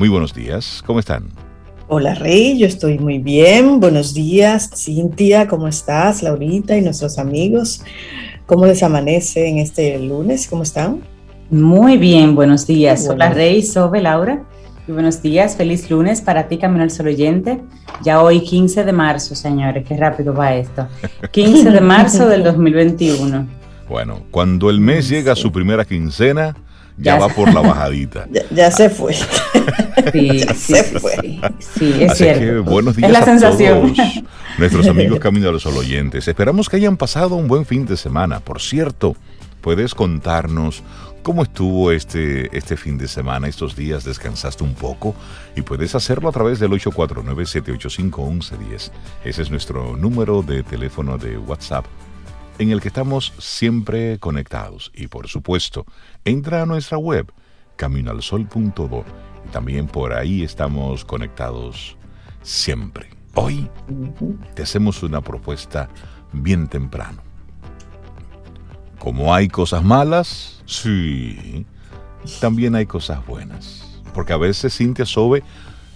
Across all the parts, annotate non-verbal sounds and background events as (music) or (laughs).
Muy buenos días, ¿cómo están? Hola Rey, yo estoy muy bien. Buenos días, Cintia, ¿cómo estás? Laurita y nuestros amigos. ¿Cómo les amanece en este lunes? ¿Cómo están? Muy bien, buenos días. Hola Rey, Sobe, Laura. Y buenos días, feliz lunes para ti, Camino al Sol oyente. Ya hoy 15 de marzo, señores, qué rápido va esto. 15 de marzo del (laughs) 2021. Bueno, cuando el mes llega a su primera quincena, ya, va por la (laughs) bajadita. Ya, se fue. Sí, (laughs) se fue. Sí, es Así cierto. que buenos días es la a sensación. todos nuestros (laughs) amigos Camino a los Sol oyentes. Esperamos que hayan pasado un buen fin de semana. Por cierto, puedes contarnos cómo estuvo este, este fin de semana, estos días, descansaste un poco y puedes hacerlo a través del 849-785-1110. Ese es nuestro número de teléfono de WhatsApp en el que estamos siempre conectados. Y por supuesto, entra a nuestra web, caminoalsol.do, y también por ahí estamos conectados siempre. Hoy te hacemos una propuesta bien temprano. Como hay cosas malas, sí, también hay cosas buenas. Porque a veces, Cintia Sobe,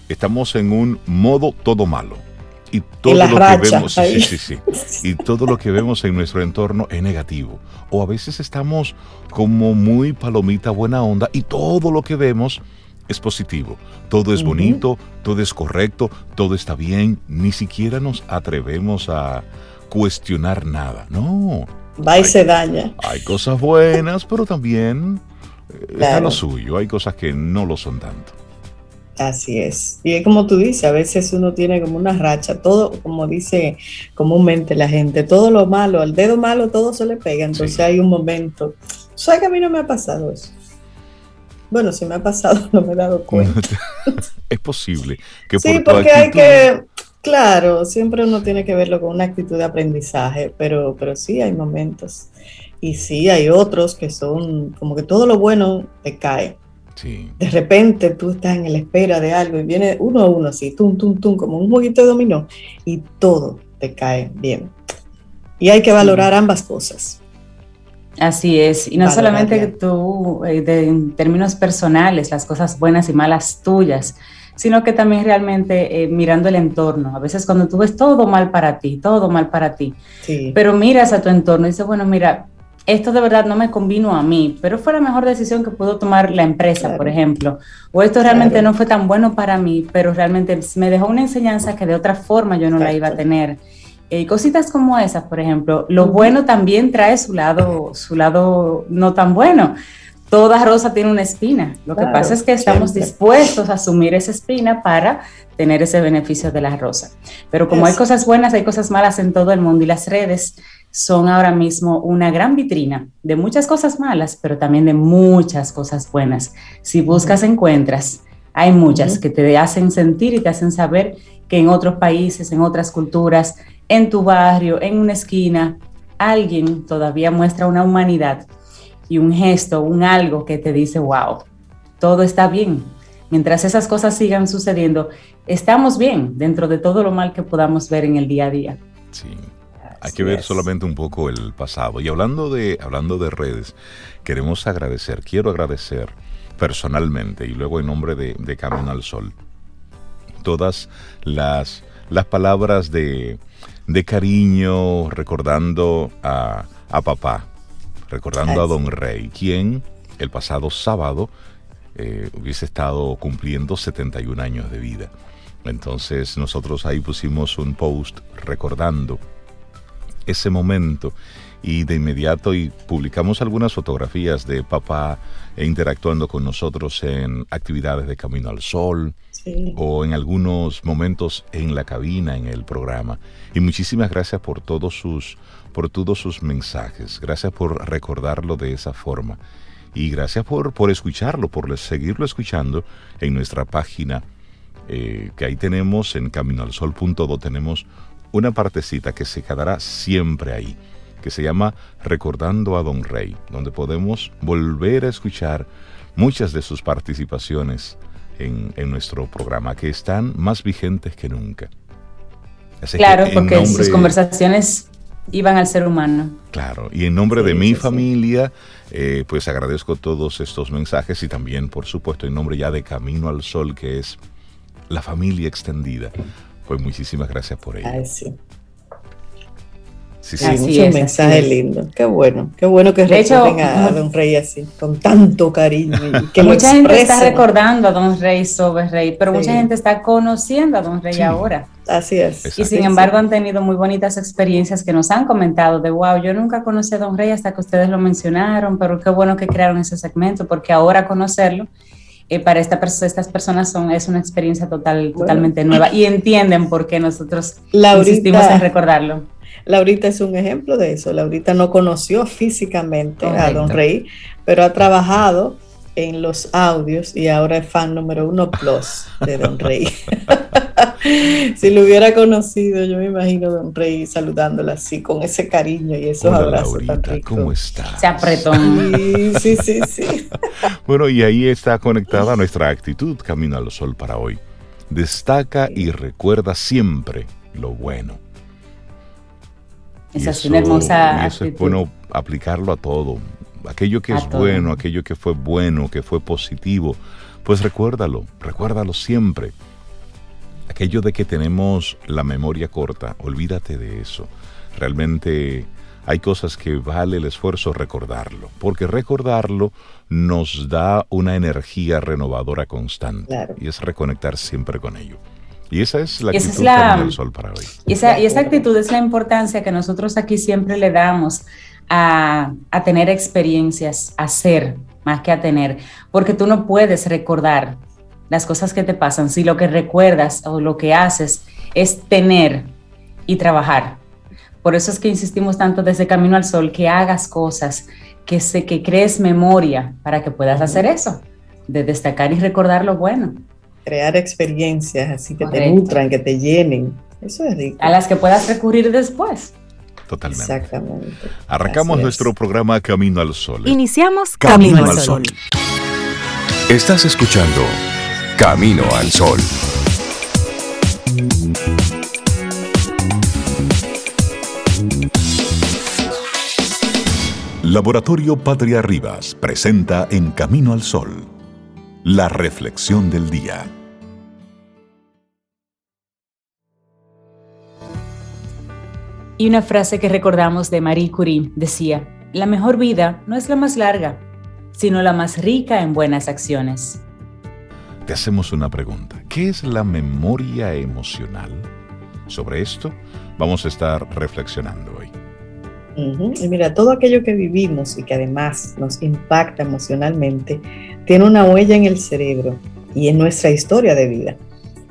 estamos en un modo todo malo y todo lo que vemos, sí, sí, sí, y todo lo que vemos en nuestro entorno es negativo. O a veces estamos como muy palomita buena onda y todo lo que vemos es positivo. Todo es bonito, todo es correcto, todo está bien, ni siquiera nos atrevemos a cuestionar nada. No, Va y se daña. hay cosas buenas, pero también eh, está Claro. lo suyo. Hay cosas que no lo son tanto. Así es. Y es como tú dices, a veces uno tiene como una racha, todo, como dice comúnmente la gente, todo lo malo, al dedo malo todo se le pega. Entonces Sí. hay un momento. ¿Sabes que a mí no me ha pasado eso? Bueno, si me ha pasado, (laughs) no me he dado (laughs) cuenta. es posible que Sí, por porque hay que, claro, siempre uno tiene que verlo con una actitud de aprendizaje, pero, pero sí hay momentos. Y sí hay otros que son como que todo lo bueno te cae. Sí, De repente tú estás en la espera de algo y viene uno a uno así, tum, tum, tum, como un jueguito de dominó y todo te cae bien. Y hay que valorar ambas cosas. Así es, y no solamente tú, eh, de- en términos personales, las cosas buenas y malas tuyas, sino que también realmente eh, mirando el entorno. A veces cuando tú ves todo mal para ti, todo mal para ti, Sí. pero miras a tu entorno y dices, bueno, mira, esto de verdad no me convino a mí, pero fue la mejor decisión que pudo tomar la empresa, Claro. por ejemplo. O esto realmente Claro. no fue tan bueno para mí, pero realmente me dejó una enseñanza que de otra forma yo no la iba a tener. Eh, cositas como esas, por ejemplo. Lo bueno también trae su lado, su lado no tan bueno. Toda rosa tiene una espina. Lo que pasa es que estamos siempre. dispuestos a asumir esa espina para tener ese beneficio de la rosa. Pero como hay cosas buenas, hay cosas malas en todo el mundo y las redes son ahora mismo una gran vitrina de muchas cosas malas, pero también de muchas cosas buenas. Si buscas, encuentras. Hay muchas que te hacen sentir y te hacen saber que en otros países, en otras culturas, en tu barrio, en una esquina, alguien todavía muestra una humanidad y un gesto, un algo que te dice, wow, todo está bien. Mientras esas cosas sigan sucediendo, estamos bien dentro de todo lo mal que podamos ver en el día a día. sí. Hay que ver solamente un poco el pasado. Y hablando de, hablando de redes, queremos agradecer, quiero agradecer personalmente y luego en nombre de, de Camino al Sol, todas las, las palabras de, de cariño, recordando a, a papá, recordando a. Don Rey, quien el pasado sábado eh, hubiese estado cumpliendo 71 años de vida. Entonces nosotros ahí pusimos un post recordando ese momento y de inmediato y publicamos algunas fotografías de papá e interactuando con nosotros en actividades de Camino al Sol Sí. o en algunos momentos en la cabina en el programa. Y muchísimas gracias por todos sus por todos sus mensajes. Gracias por recordarlo de esa forma. Y gracias por, por escucharlo, por seguirlo escuchando en nuestra página eh, que ahí tenemos en caminoalsol.do tenemos una partecita que se quedará siempre ahí, que se llama Recordando a Don Rey, donde podemos volver a escuchar muchas de sus participaciones en, en nuestro programa, que están más vigentes que nunca. Así Claro, porque nombre- sus conversaciones iban al ser humano. Claro, y en nombre de mi familia, eh, pues agradezco todos estos mensajes y también, por supuesto, en nombre ya de Camino al Sol, que es la familia extendida. Pues muchísimas gracias por ello. Ay, sí. Sí, sí. muchos mensajes lindos. Qué bueno, qué bueno que recuerden a, Don Rey así, con tanto cariño. que mucha gente está recordando a Don Rey sobre Rey, pero mucha gente está conociendo a Don Rey ahora. Así es. Y sin embargo han tenido muy bonitas experiencias que nos han comentado de, wow, yo nunca conocí a Don Rey hasta que ustedes lo mencionaron, pero qué bueno que crearon ese segmento, porque ahora conocerlo eh, para esta estas personas son, es una experiencia total, totalmente nueva y entienden por qué nosotros insistimos en recordarlo. Laurita es un ejemplo de eso. Laurita no conoció físicamente a Don Rey, pero ha trabajado en los audios y ahora es fan número uno plus de Don Rey. (laughs) si lo hubiera conocido, yo me imagino Don Rey saludándola así, con ese cariño y esos abrazos ¿Cómo está? Se apretó. Sí, sí, sí, (laughs) bueno, y ahí está conectada nuestra actitud Camino al Sol para hoy. Destaca y recuerda siempre lo bueno. Esa es una hermosa. Y eso es bueno aplicarlo a todo. Aquello que es bueno, aquello que fue bueno, que fue positivo, pues recuérdalo, recuérdalo siempre. Aquello de que tenemos la memoria corta, olvídate de eso. Realmente hay cosas que vale el esfuerzo recordarlo, porque recordarlo nos da una energía renovadora constante y es reconectar siempre con ello. Y esa es la actitud del sol para hoy. Y esa, y esa actitud es la importancia que nosotros aquí siempre le damos a, a tener experiencias, a ser más que a tener, porque tú no puedes recordar las cosas que te pasan si lo que recuerdas o lo que haces es tener y trabajar. Por eso es que insistimos tanto desde Camino al Sol que hagas cosas, que, se, que crees memoria para que puedas hacer eso, de destacar y recordar lo bueno crear experiencias así que te nutran, que te llenen. Eso es rico. A las que puedas recurrir después. Totalmente. Exactamente. Arrancamos nuestro programa Camino al Sol. Iniciamos Camino, al Sol. Estás escuchando Camino al Sol. Laboratorio Patria Rivas presenta En Camino al Sol la reflexión del día. Y una frase que recordamos de Marie Curie decía, la mejor vida no es la más larga, sino la más rica en buenas acciones. Te hacemos una pregunta. ¿Qué es la memoria emocional? Sobre esto vamos a estar reflexionando hoy. Y mira, todo aquello que vivimos y que además nos impacta emocionalmente, tiene una huella en el cerebro y en nuestra historia de vida.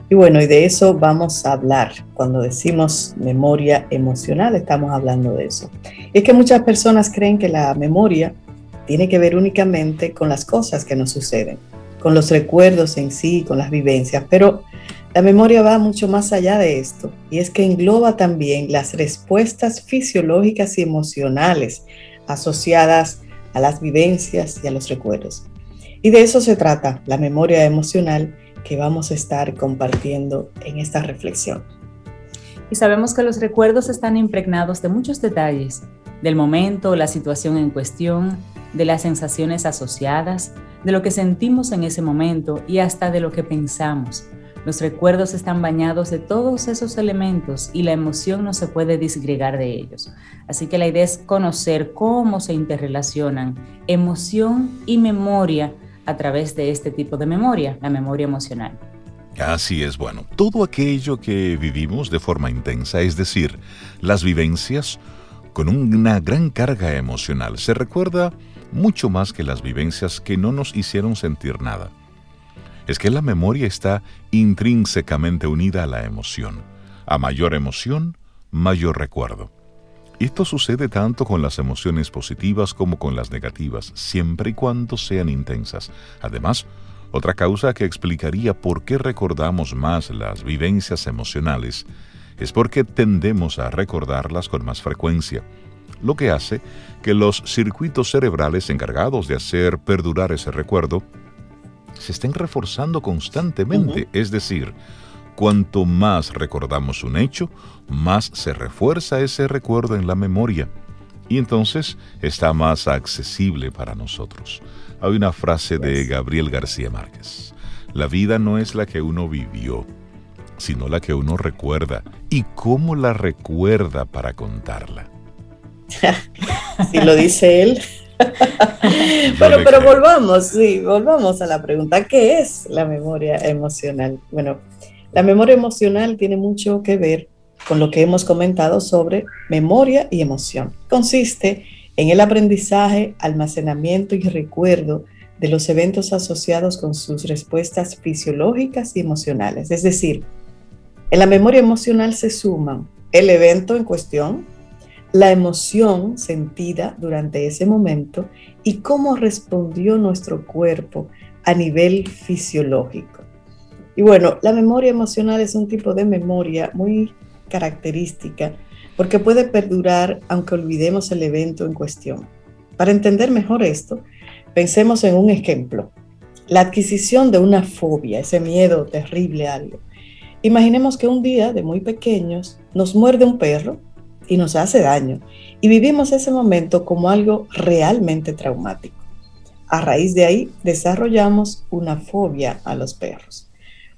Y bueno, y de eso vamos a hablar. Cuando decimos memoria emocional, estamos hablando de eso. Y es que muchas personas creen que la memoria tiene que ver únicamente con las cosas que nos suceden, con los recuerdos en sí, con las vivencias, pero la memoria va mucho más allá de esto y es que engloba también las respuestas fisiológicas y emocionales asociadas a las vivencias y a los recuerdos. Y de eso se trata la memoria emocional que vamos a estar compartiendo en esta reflexión. Y sabemos que los recuerdos están impregnados de muchos detalles, del momento, la situación en cuestión, de las sensaciones asociadas, de lo que sentimos en ese momento y hasta de lo que pensamos. Los recuerdos están bañados de todos esos elementos y la emoción no se puede disgregar de ellos. Así que la idea es conocer cómo se interrelacionan emoción y memoria a través de este tipo de memoria, la memoria emocional. Así es, bueno, todo aquello que vivimos de forma intensa, es decir, las vivencias con una gran carga emocional, se recuerda mucho más que las vivencias que no nos hicieron sentir nada. Es que la memoria está intrínsecamente unida a la emoción. A mayor emoción, mayor recuerdo. Esto sucede tanto con las emociones positivas como con las negativas, siempre y cuando sean intensas. Además, otra causa que explicaría por qué recordamos más las vivencias emocionales es porque tendemos a recordarlas con más frecuencia, lo que hace que los circuitos cerebrales encargados de hacer perdurar ese recuerdo se estén reforzando constantemente, es decir, Cuanto más recordamos un hecho, más se refuerza ese recuerdo en la memoria y entonces está más accesible para nosotros. Hay una frase de Gabriel García Márquez. La vida no es la que uno vivió, sino la que uno recuerda y cómo la recuerda para contarla. (laughs) si lo dice él. (laughs) bueno, pero volvamos, sí, volvamos a la pregunta, ¿qué es la memoria emocional? Bueno, la memoria emocional tiene mucho que ver con lo que hemos comentado sobre memoria y emoción. Consiste en el aprendizaje, almacenamiento y recuerdo de los eventos asociados con sus respuestas fisiológicas y emocionales. Es decir, en la memoria emocional se suman el evento en cuestión, la emoción sentida durante ese momento y cómo respondió nuestro cuerpo a nivel fisiológico. Y bueno, la memoria emocional es un tipo de memoria muy característica porque puede perdurar aunque olvidemos el evento en cuestión. Para entender mejor esto, pensemos en un ejemplo. La adquisición de una fobia, ese miedo terrible a algo. Imaginemos que un día de muy pequeños nos muerde un perro y nos hace daño y vivimos ese momento como algo realmente traumático. A raíz de ahí desarrollamos una fobia a los perros.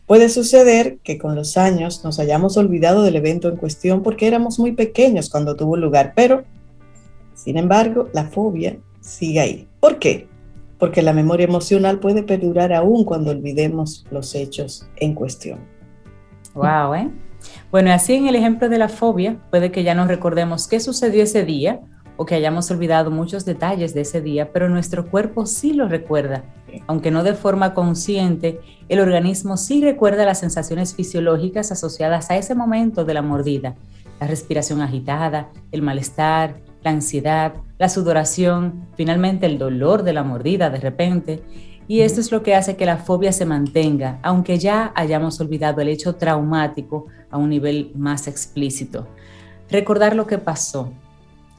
Puede suceder que con los años nos hayamos olvidado del evento en cuestión porque éramos muy pequeños cuando tuvo lugar, pero, sin embargo, la fobia sigue ahí. ¿Por qué? Porque la memoria emocional puede perdurar aún cuando olvidemos los hechos en cuestión. Wow, ¿eh? Bueno, así en el ejemplo de la fobia, puede que ya no recordemos qué sucedió ese día o que hayamos olvidado muchos detalles de ese día, pero nuestro cuerpo sí lo recuerda aunque no de forma consciente, el organismo sí recuerda las sensaciones fisiológicas asociadas a ese momento de la mordida, la respiración agitada, el malestar, la ansiedad, la sudoración, finalmente el dolor de la mordida de repente. Y esto es lo que hace que la fobia se mantenga, aunque ya hayamos olvidado el hecho traumático a un nivel más explícito. Recordar lo que pasó,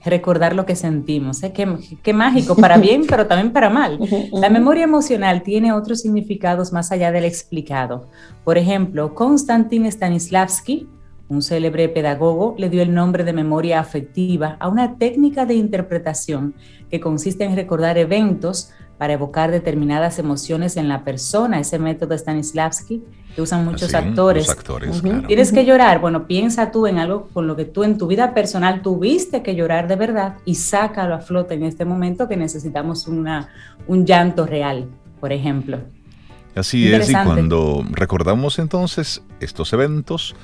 recordar lo que sentimos. ¿eh? Qué, mágico, para bien, pero también para mal. (laughs) La memoria emocional tiene otros significados más allá del explicado. Por ejemplo, Konstantin Stanislavski, un célebre pedagogo, le dio el nombre de memoria afectiva a una técnica de interpretación que consiste en recordar eventos para evocar determinadas emociones en la persona, ese método Stanislavski que usan muchos actores. Tienes que llorar, bueno, piensa tú en algo con lo que tú en tu vida personal tuviste que llorar de verdad y sácalo a flote en este momento que necesitamos una, un llanto real, por ejemplo. Así es, y cuando recordamos entonces estos eventos,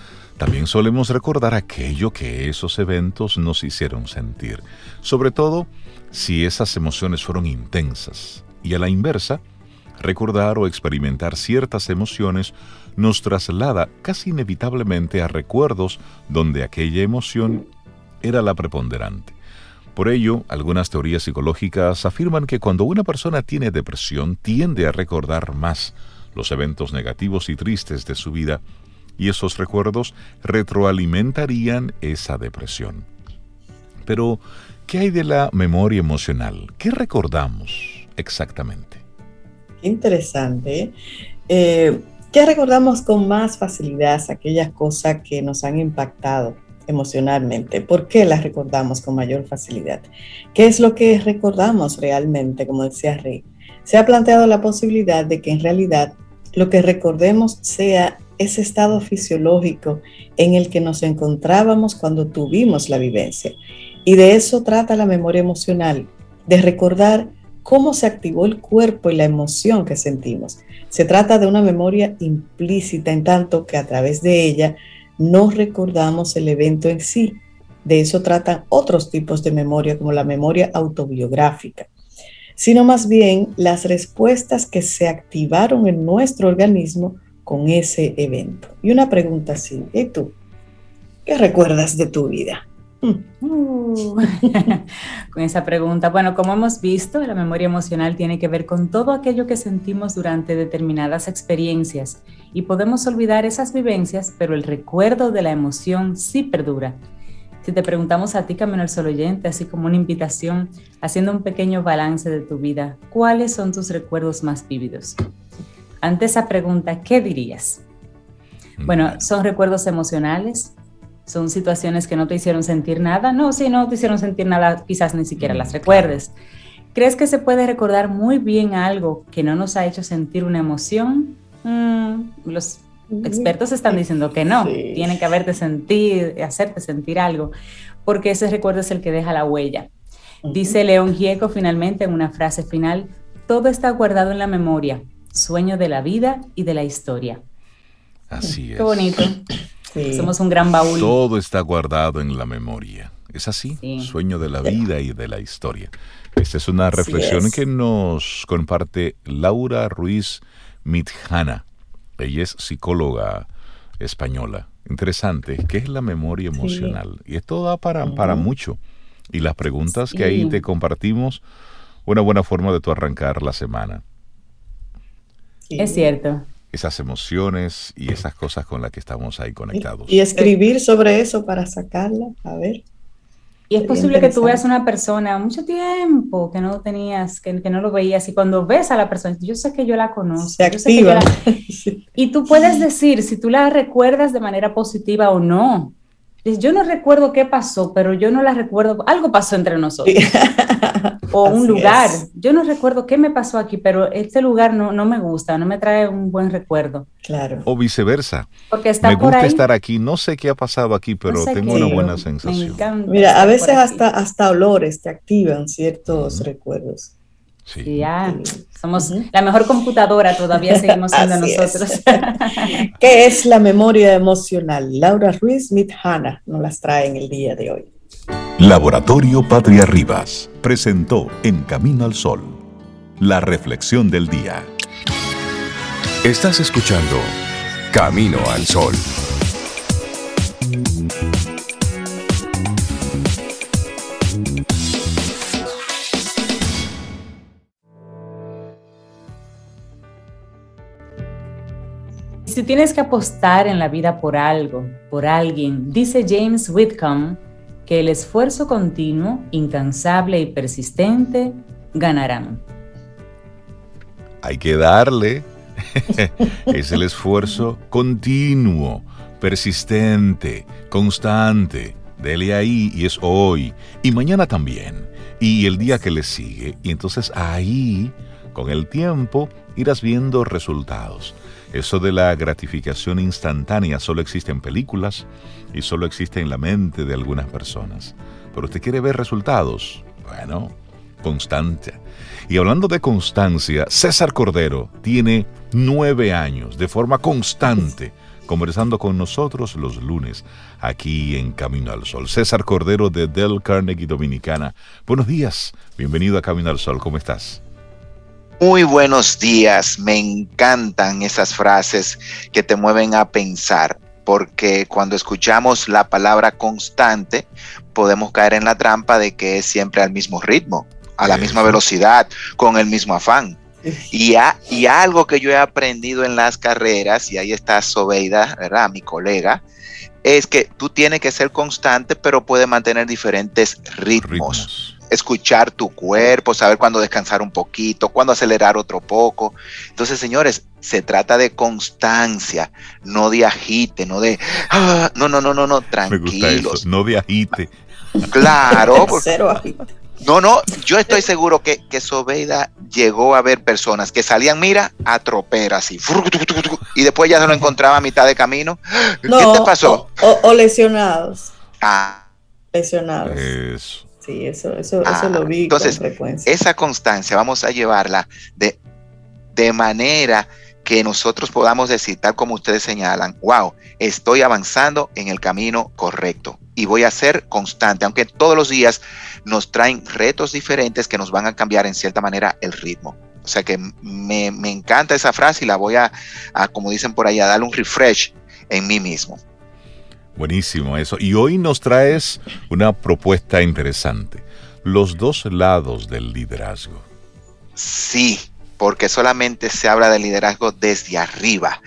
también solemos recordar aquello que esos eventos nos hicieron sentir, sobre todo si esas emociones fueron intensas. Y a la inversa, recordar o experimentar ciertas emociones nos traslada casi inevitablemente a recuerdos donde aquella emoción era la preponderante. Por ello, algunas teorías psicológicas afirman que cuando una persona tiene depresión tiende a recordar más los eventos negativos y tristes de su vida y esos recuerdos retroalimentarían esa depresión. Pero, ¿qué hay de la memoria emocional? ¿Qué recordamos exactamente? Interesante. Eh, ¿Qué recordamos con más facilidad aquellas cosas que nos han impactado emocionalmente? ¿Por qué las recordamos con mayor facilidad? ¿Qué es lo que recordamos realmente, como decía Rey? Se ha planteado la posibilidad de que en realidad lo que recordemos sea ese estado fisiológico en el que nos encontrábamos cuando tuvimos la vivencia. Y de eso trata la memoria emocional, de recordar cómo se activó el cuerpo y la emoción que sentimos. Se trata de una memoria implícita en tanto que a través de ella no recordamos el evento en sí. De eso tratan otros tipos de memoria como la memoria autobiográfica, sino más bien las respuestas que se activaron en nuestro organismo con ese evento. Y una pregunta así, ¿y tú? ¿Qué recuerdas de tu vida? Uh. (laughs) con esa pregunta. Bueno, como hemos visto, la memoria emocional tiene que ver con todo aquello que sentimos durante determinadas experiencias y podemos olvidar esas vivencias, pero el recuerdo de la emoción sí perdura. Si te preguntamos a ti, Camino al Sol Oyente, así como una invitación, haciendo un pequeño balance de tu vida, ¿cuáles son tus recuerdos más vívidos? Ante esa pregunta, ¿qué dirías? Bueno, son recuerdos emocionales, son situaciones que no te hicieron sentir nada. No, si no te hicieron sentir nada, quizás ni siquiera las recuerdes. ¿Crees que se puede recordar muy bien algo que no nos ha hecho sentir una emoción? Mm, los expertos están diciendo que no, tiene que haberte sentir, hacerte sentir algo, porque ese recuerdo es el que deja la huella. Dice León Gieco finalmente en una frase final, todo está guardado en la memoria, sueño de la vida y de la historia. Así es. Qué bonito. Somos un gran baúl. Todo está guardado en la memoria. Es así, sueño de la vida y de la historia. Esta es una reflexión que nos comparte Laura Ruiz Mitjana. Ella es psicóloga española. Interesante, ¿qué es la memoria emocional? Y esto da para, para mucho. Y las preguntas que ahí te compartimos, una buena forma de tu arrancar la semana. Es cierto. Esas emociones y esas cosas con las que estamos ahí conectados. Y, escribir sobre eso para sacarla, a ver. Y es posible que tú veas una persona mucho tiempo que no tenías, que, no lo veías, y cuando ves a la persona, yo sé que yo la conozco. Y tú puedes decir si tú la recuerdas de manera positiva o no. Yo no recuerdo qué pasó, pero yo no la recuerdo. Algo pasó entre nosotros. (laughs) (laughs) o un lugar. Yo no recuerdo qué me pasó aquí, pero este lugar no, no me gusta, no me trae un buen recuerdo. Claro. O viceversa. Porque está me gusta estar aquí. No sé qué ha pasado aquí, pero tengo una buena sensación. Mira, a veces hasta, hasta olores te activan ciertos recuerdos. Sí. Ya, somos la mejor computadora, todavía seguimos siendo nosotros. (laughs) ¿Qué es la memoria emocional? Laura Ruiz Mitjana nos las trae en el día de hoy. Laboratorio Patria Rivas presentó En Camino al Sol, la reflexión del día. Estás escuchando Camino al Sol. Si tienes que apostar en la vida por algo, por alguien, dice James Whitcomb que el esfuerzo continuo, incansable y persistente ganarán. Hay que darle. (laughs) es el esfuerzo continuo, persistente, constante. Dele ahí y es hoy y mañana también y el día que le sigue. Y entonces ahí, con el tiempo, irás viendo resultados. Eso de la gratificación instantánea solo existe en películas y solo existe en la mente de algunas personas. Pero usted quiere ver resultados. Bueno, constancia. Y hablando de constancia, César Cordero tiene nueve años de forma constante conversando con nosotros los lunes aquí en Camino al Sol. César Cordero de Del Carnegie Dominicana. Buenos días, bienvenido a Camino al Sol, ¿cómo estás? Muy buenos días, me encantan esas frases que te mueven a pensar, porque cuando escuchamos la palabra constante, podemos caer en la trampa de que es siempre al mismo ritmo, a la misma velocidad, con el mismo afán. Y, y algo que yo he aprendido en las carreras, y ahí está Sobeida, ¿verdad? Mi colega, es que tú tienes que ser constante, pero puedes mantener diferentes ritmos escuchar tu cuerpo, saber cuándo descansar un poquito, cuándo acelerar otro poco. Entonces, señores, se trata de constancia, no de agite, no de, ah, no, no, no, no, no, tranquilos. no de agite. Claro. (laughs) No, no, yo estoy seguro que, que Sobeida llegó a ver personas que salían, mira, a tropera así, y después ya se lo encontraba a mitad de camino. ¿Qué te pasó? O, lesionados. Ah. Lesionados. Eso. Sí, eso, eso, eso lo vi entonces, con frecuencia. Esa constancia vamos a llevarla de, de manera que nosotros podamos decir, tal como ustedes señalan, wow, estoy avanzando en el camino correcto y voy a ser constante, aunque todos los días nos traen retos diferentes que nos van a cambiar en cierta manera el ritmo. O sea que me, encanta esa frase y la voy a, a, como dicen por ahí, a darle un refresh en mí mismo. Buenísimo eso. Y hoy nos traes una propuesta interesante. Los dos lados del liderazgo. Sí, porque solamente se habla de liderazgo desde arriba.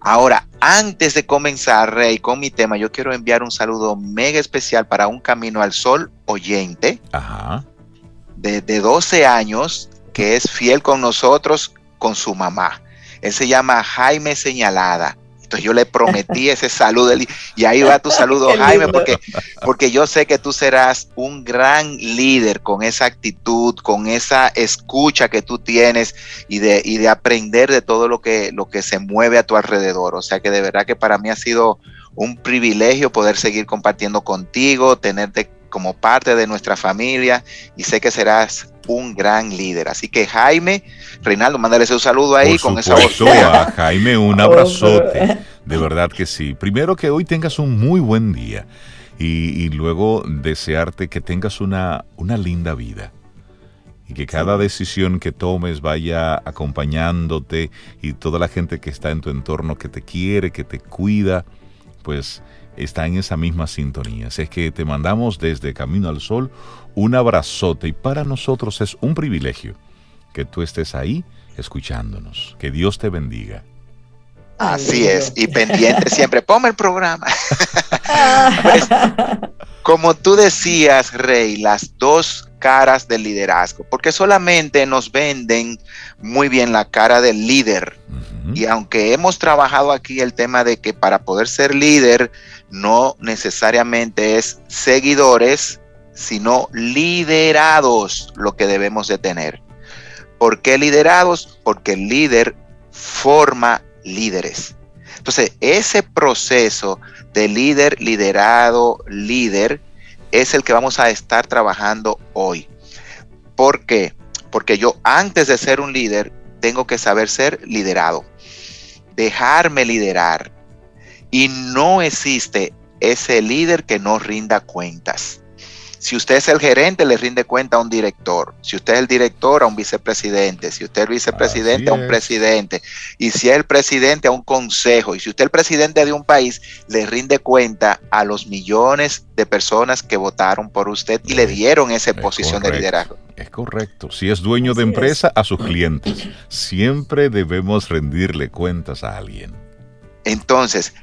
Ahora, antes de comenzar, Rey, con mi tema, yo quiero enviar un saludo mega especial para un Camino al Sol oyente De, de 12 años que es fiel con nosotros, con su mamá. Él se llama Jaime Señalada Entonces yo le prometí ese saludo y ahí va tu (laughs) saludo, Jaime, porque, porque yo sé que tú serás un gran líder con esa actitud, con esa escucha que tú tienes y de, y de aprender de todo lo que, lo que se mueve a tu alrededor. O sea que de verdad que para mí ha sido un privilegio poder seguir compartiendo contigo, tenerte como parte de nuestra familia y sé que serás un gran líder. Así que Jaime, Reinaldo, mándale ese saludo ahí con esa voz. a Jaime un abrazote. De verdad que sí. Primero que hoy tengas un muy buen día y, luego desearte que tengas una, una linda vida y que cada decisión que tomes vaya acompañándote y toda la gente que está en tu entorno que te quiere, que te cuida, pues está en esa misma sintonía. Así es que te mandamos desde Camino al Sol un abrazote y para nosotros es un privilegio que tú estés ahí escuchándonos. Que Dios te bendiga. Así es, y pendiente siempre, ponme el programa. (laughs) Pues, como tú decías, Rey, las dos caras del liderazgo, porque solamente nos venden muy bien la cara del líder. Y aunque hemos trabajado aquí el tema de que para poder ser líder no necesariamente es seguidores, sino liderados lo que debemos de tener. ¿Por qué liderados? Porque el líder forma líderes. Entonces, ese proceso de líder, liderado, líder, es el que vamos a estar trabajando hoy. ¿Por qué? Porque yo antes de ser un líder, tengo que saber ser liderado, dejarme liderar. Y no existe ese líder que no rinda cuentas. Si usted es el gerente, le rinde cuenta a un director. Si usted es el director, a un vicepresidente. Si usted es el vicepresidente, a un presidente. Y si es el presidente, a un consejo. Y si usted es el presidente de un país, le rinde cuenta a los millones de personas que votaron por usted y le dieron esa posición de liderazgo. Es correcto. Si es dueño de empresa, a sus clientes. Siempre debemos rendirle cuentas a alguien. Entonces,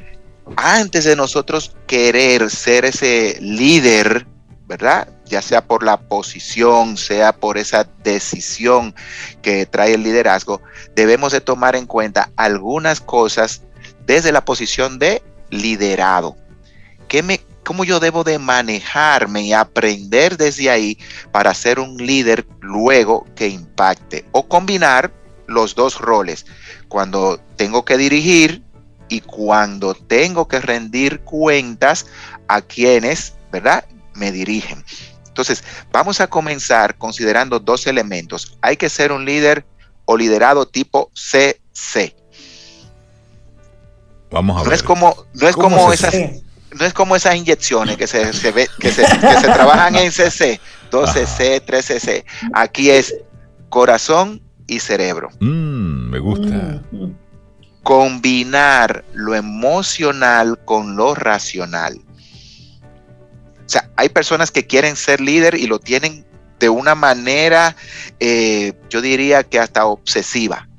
antes de nosotros querer ser ese líder, ¿verdad? Ya sea por la posición, sea por esa decisión que trae el liderazgo, debemos de tomar en cuenta algunas cosas desde la posición de liderado. ¿Qué me, ¿Cómo yo debo de manejarme y aprender desde ahí para ser un líder luego que impacte? O combinar los dos roles. Cuando tengo que dirigir y cuando tengo que rendir cuentas a quienes, ¿verdad? Me dirigen. Entonces, vamos a comenzar considerando dos elementos. Hay que ser un líder o liderado tipo CC. Vamos a no ver. Es como, no es como esas, no es como esas inyecciones que se, ve, (laughs) que se, trabajan en CC, 2CC, 3CC. Aquí es corazón y cerebro. Mm, me gusta. Mm. Combinar lo emocional con lo racional. O sea, hay personas que quieren ser líder y lo tienen de una manera, eh, yo diría que hasta obsesiva.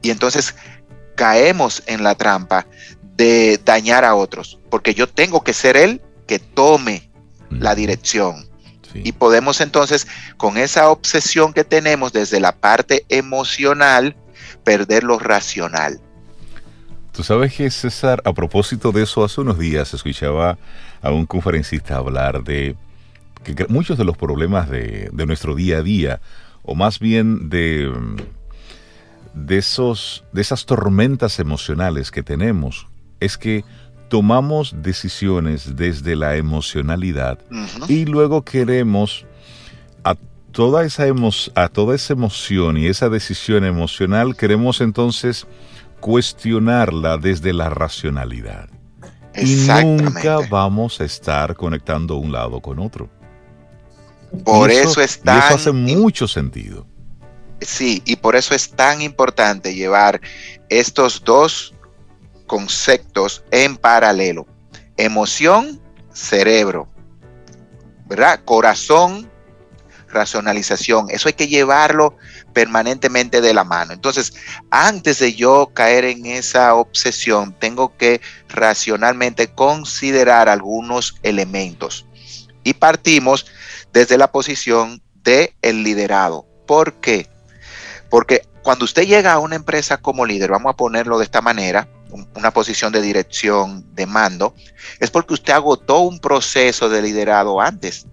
Y entonces caemos en la trampa de dañar a otros, porque yo tengo que ser el que tome la dirección. Y podemos entonces, con esa obsesión que tenemos desde la parte emocional, perder lo racional. Tú sabes que César, a propósito de eso, hace unos días escuchaba a un conferencista hablar de que muchos de los problemas de, nuestro día a día, o más bien de, de, esos, de esas tormentas emocionales que tenemos, es que tomamos decisiones desde la emocionalidad y luego queremos a toda esa a toda esa emoción y esa decisión emocional queremos entonces cuestionarla desde la racionalidad. Y nunca vamos a estar conectando un lado con otro. Por eso, es tan, eso hace mucho sentido. Sí, y por eso es tan importante llevar estos dos conceptos en paralelo. Emoción, cerebro. ¿Verdad? Corazón, racionalización. Eso hay que llevarlo permanentemente de la mano. Entonces, antes de yo caer en esa obsesión, tengo que racionalmente considerar algunos elementos. Y partimos desde la posición de el liderado. ¿Por qué? Porque cuando usted llega a una empresa como líder, vamos a ponerlo de esta manera, una posición de dirección, de mando, es porque usted agotó un proceso de liderado antes.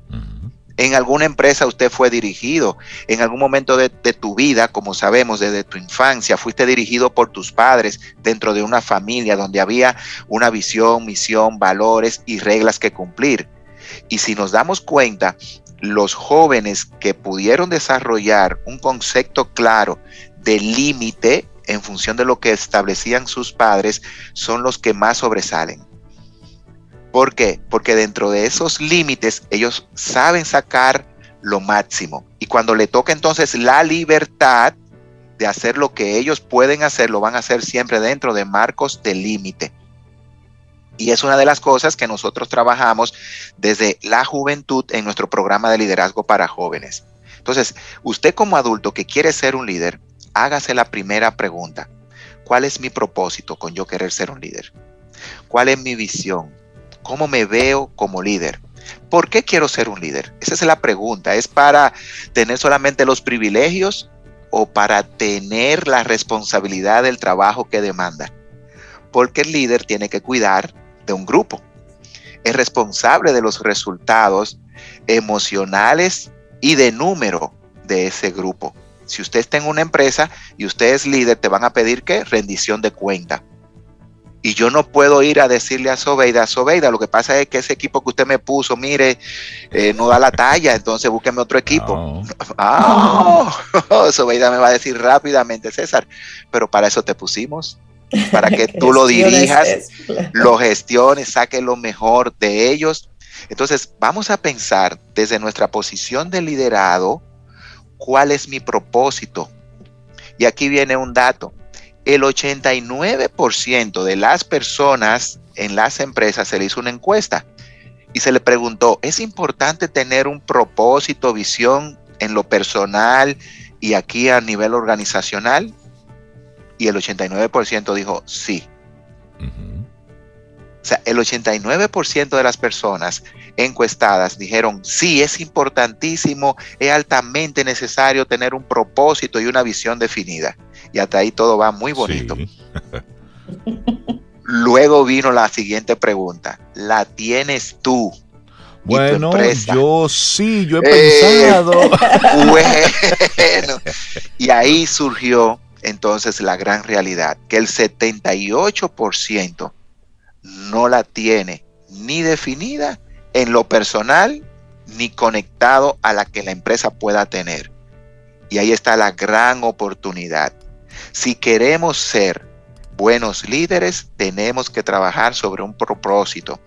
En alguna empresa usted fue dirigido, en algún momento de, tu vida, como sabemos, desde tu infancia, fuiste dirigido por tus padres dentro de una familia donde había una visión, misión, valores y reglas que cumplir. Y si nos damos cuenta, los jóvenes que pudieron desarrollar un concepto claro de límite en función de lo que establecían sus padres son los que más sobresalen. ¿Por qué? Porque dentro de esos límites ellos saben sacar lo máximo. Y cuando le toca entonces la libertad de hacer lo que ellos pueden hacer, lo van a hacer siempre dentro de marcos de límite. Y es una de las cosas que nosotros trabajamos desde la juventud en nuestro programa de liderazgo para jóvenes. Entonces, usted como adulto que quiere ser un líder, hágase la primera pregunta. ¿Cuál es mi propósito con yo querer ser un líder? ¿Cuál es mi visión? ¿Cómo me veo como líder? ¿Por qué quiero ser un líder? Esa es la pregunta. ¿Es para tener solamente los privilegios o para tener la responsabilidad del trabajo que demanda? Porque el líder tiene que cuidar de un grupo. Es responsable de los resultados emocionales y de número de ese grupo. Si usted está en una empresa y usted es líder, te van a pedir que rendición de cuenta. Y yo no puedo ir a decirle a Sobeida, Sobeida, lo que pasa es que ese equipo que usted me puso, mire, eh, no da la talla, entonces búsqueme otro equipo. (laughs) Ah, (laughs) Sobeida me va a decir rápidamente, César, pero para eso te pusimos, para que (laughs) tú lo dirijas, lo gestiones, saque lo mejor de ellos. Entonces, vamos a pensar desde nuestra posición de liderado, ¿cuál es mi propósito? Y aquí viene un dato el 89% de las personas en las empresas se le hizo una encuesta y se le preguntó, ¿es importante tener un propósito, visión en lo personal y aquí a nivel organizacional? Y el 89% dijo sí. O sea, el 89% de las personas encuestadas dijeron, sí, es importantísimo, es altamente necesario tener un propósito y una visión definida y hasta ahí todo va muy bonito. (laughs) Luego vino la siguiente pregunta, ¿la tienes tú? Bueno, yo sí, yo he pensado. (laughs) bueno, (laughs) y ahí surgió entonces la gran realidad, que el 78% no la tiene ni definida en lo personal ni conectado a la que la empresa pueda tener. Y ahí está la gran oportunidad. Si queremos ser buenos líderes, tenemos que trabajar sobre un propósito.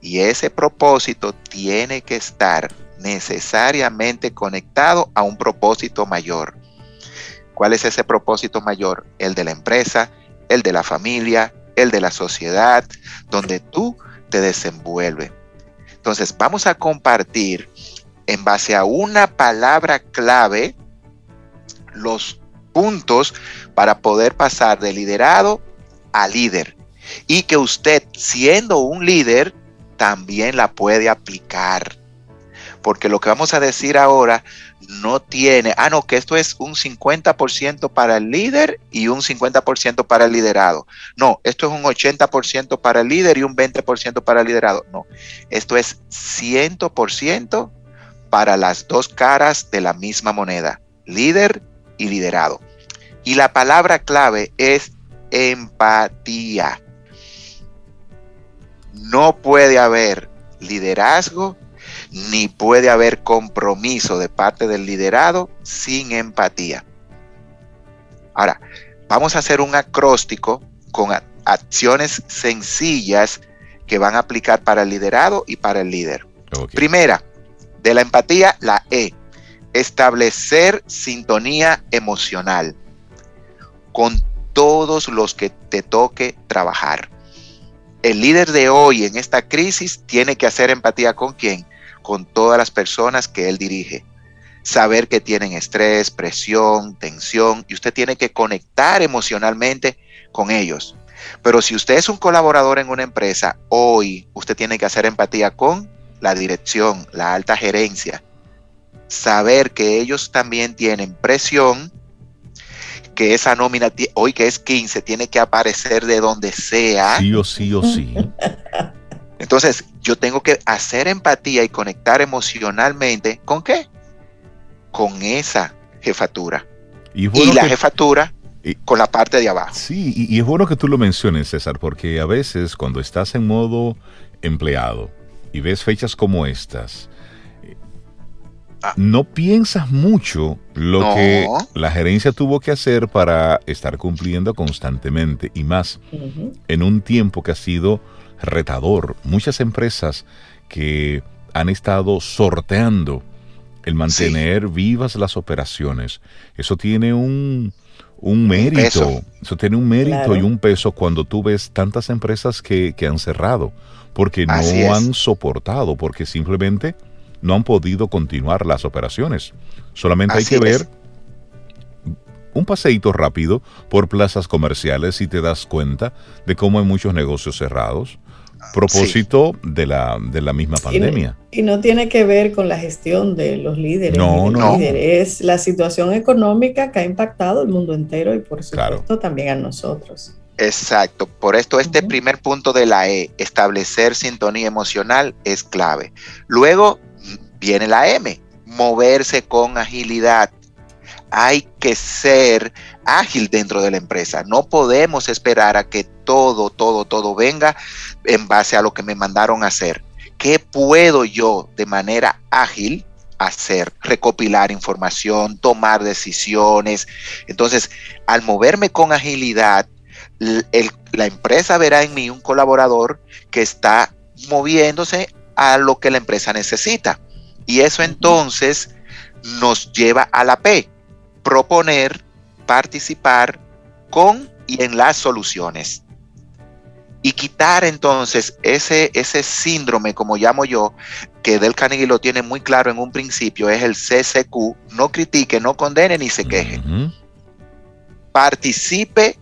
Y ese propósito tiene que estar necesariamente conectado a un propósito mayor. ¿Cuál es ese propósito mayor? El de la empresa, el de la familia, el de la sociedad, donde tú te desenvuelves. Entonces, vamos a compartir en base a una palabra clave los puntos para poder pasar de liderado a líder. Y que usted, siendo un líder, también la puede aplicar. Porque lo que vamos a decir ahora no tiene, ah, no, que esto es un 50% para el líder y un 50% para el liderado. No, esto es un 80% para el líder y un 20% para el liderado. No, esto es 100% para las dos caras de la misma moneda, líder y liderado. Y la palabra clave es empatía. No puede haber liderazgo ni puede haber compromiso de parte del liderado sin empatía. Ahora, vamos a hacer un acróstico con acciones sencillas que van a aplicar para el liderado y para el líder. Primera, de la empatía, la E, establecer sintonía emocional con todos los que te toque trabajar. El líder de hoy en esta crisis tiene que hacer empatía con quién? Con todas las personas que él dirige. Saber que tienen estrés, presión, tensión y usted tiene que conectar emocionalmente con ellos. Pero si usted es un colaborador en una empresa, hoy usted tiene que hacer empatía con la dirección, la alta gerencia. Saber que ellos también tienen presión, que esa nómina, hoy que es 15, tiene que aparecer de donde sea. Sí o sí o sí. (laughs) Entonces, yo tengo que hacer empatía y conectar emocionalmente con qué? Con esa jefatura. Y, la jefatura con la parte de abajo. Sí, y, es bueno que tú lo menciones, César, porque a veces cuando estás en modo empleado y ves fechas como estas, ah. no piensas mucho lo que la gerencia tuvo que hacer para estar cumpliendo constantemente. Y más en un tiempo que ha sido retador. Muchas empresas que han estado sorteando el mantener vivas las operaciones, eso tiene un, mérito, eso tiene un mérito y un peso cuando tú ves tantas empresas que, han cerrado, porque no han soportado, porque simplemente no han podido continuar las operaciones. Solamente hay que ver un paseíto rápido por plazas comerciales y te das cuenta de cómo hay muchos negocios cerrados, propósito de, la, de la misma pandemia. Y no, tiene que ver con la gestión de los líderes. No, no. Es la situación económica que ha impactado el mundo entero y por supuesto también a nosotros. Exacto, por esto este primer punto de la E, establecer sintonía emocional, es clave. Luego viene la M, moverse con agilidad hay que ser ágil dentro de la empresa. No podemos esperar a que todo, todo, todo venga en base a lo que me mandaron a hacer. ¿Qué puedo yo de manera ágil hacer? Recopilar información, tomar decisiones. Entonces, al moverme con agilidad, la empresa verá en mí un colaborador que está moviéndose a lo que la empresa necesita. Y eso entonces nos lleva a la P, proponer, participar con y en las soluciones. Y quitar entonces ese, ese síndrome, como llamo yo, que Del Carnegie lo tiene muy claro en un principio, es el CCQ, no critique, no condene ni se queje. Participe,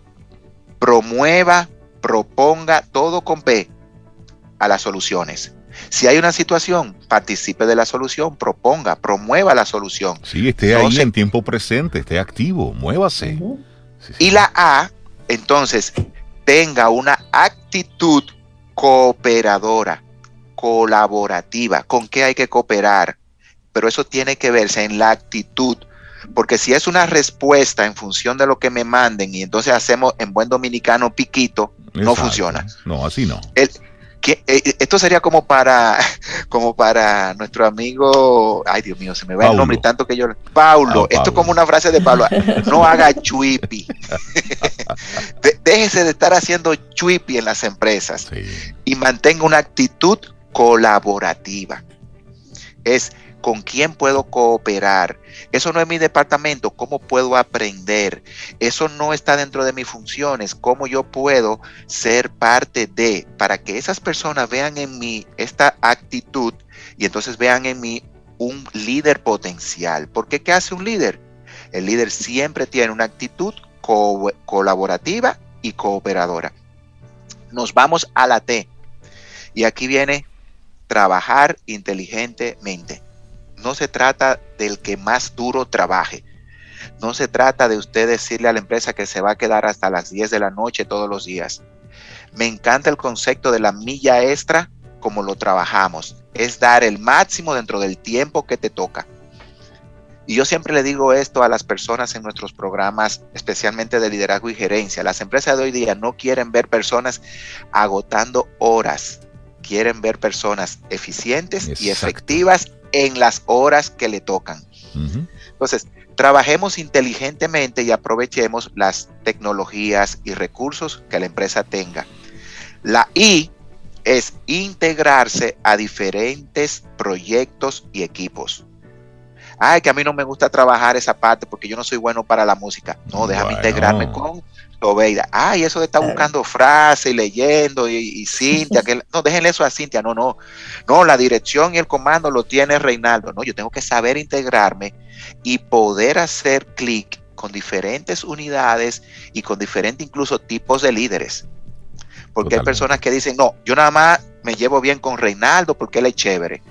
promueva, proponga, todo con P a las soluciones. Si hay una situación, participe de la solución, proponga, promueva la solución. Sí, esté ahí en tiempo presente, esté activo, muévase. Y la A, entonces, tenga una actitud cooperadora, colaborativa. ¿Con qué hay que cooperar? Pero eso tiene que verse en la actitud. Porque si es una respuesta en función de lo que me manden y entonces hacemos en buen dominicano piquito, no funciona. No, así no. Eh, esto sería como para, (laughs) como para nuestro amigo, ay Dios mío, se me va el nombre tanto que yo, Paulo, ah, esto es como una frase de Pablo, (laughs) no haga chuipi, (laughs) déjese de estar haciendo chuipi en las empresas y mantenga una actitud colaborativa. Es con quién puedo cooperar. Eso no es mi departamento, ¿cómo puedo aprender? Eso no está dentro de mis funciones, ¿cómo yo puedo ser parte de, para que esas personas vean en mí esta actitud y entonces vean en mí un líder potencial? Porque ¿qué hace un líder? El líder siempre tiene una actitud colaborativa y cooperadora. Nos vamos a la T. Y aquí viene trabajar inteligentemente no se trata del que más duro trabaje. No se trata de usted decirle a la empresa que se va a quedar hasta las 10 de la noche todos los días. Me encanta el concepto de la milla extra como lo trabajamos. Es dar el máximo dentro del tiempo que te toca. Y yo siempre le digo esto a las personas en nuestros programas, especialmente de liderazgo y gerencia. Las empresas de hoy día no quieren ver personas agotando horas. Quieren ver personas eficientes y efectivas en las horas que le tocan. Entonces, trabajemos inteligentemente y aprovechemos las tecnologías y recursos que la empresa tenga. La I es integrarse a diferentes proyectos y equipos. Ay, que a mí no me gusta trabajar esa parte porque yo no soy bueno para la música. No, déjame integrarme con Oveida. Ay, eso de estar buscando frases y leyendo y, Cintia, que no, déjenle eso a Cintia. No, no. No, la dirección y el comando lo tiene Reinaldo. No, yo tengo que saber integrarme y poder hacer clic con diferentes unidades y con diferentes incluso tipos de líderes. Porque hay personas que dicen, no, yo nada más me llevo bien con Reinaldo porque él es chévere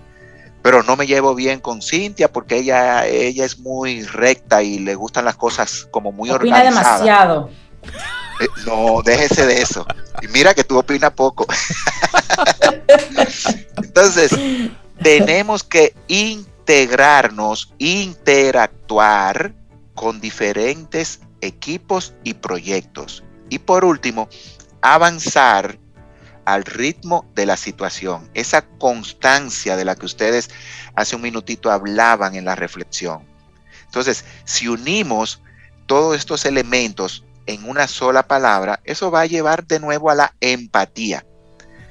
pero no me llevo bien con Cintia porque ella, ella es muy recta y le gustan las cosas como muy Opina organizadas. demasiado. Eh, no, déjese de eso. Y mira que tú opinas poco. (laughs) Entonces, tenemos que integrarnos, interactuar con diferentes equipos y proyectos. Y por último, avanzar al ritmo de la situación, esa constancia de la que ustedes hace un minutito hablaban en la reflexión. Entonces, si unimos todos estos elementos en una sola palabra, eso va a llevar de nuevo a la empatía.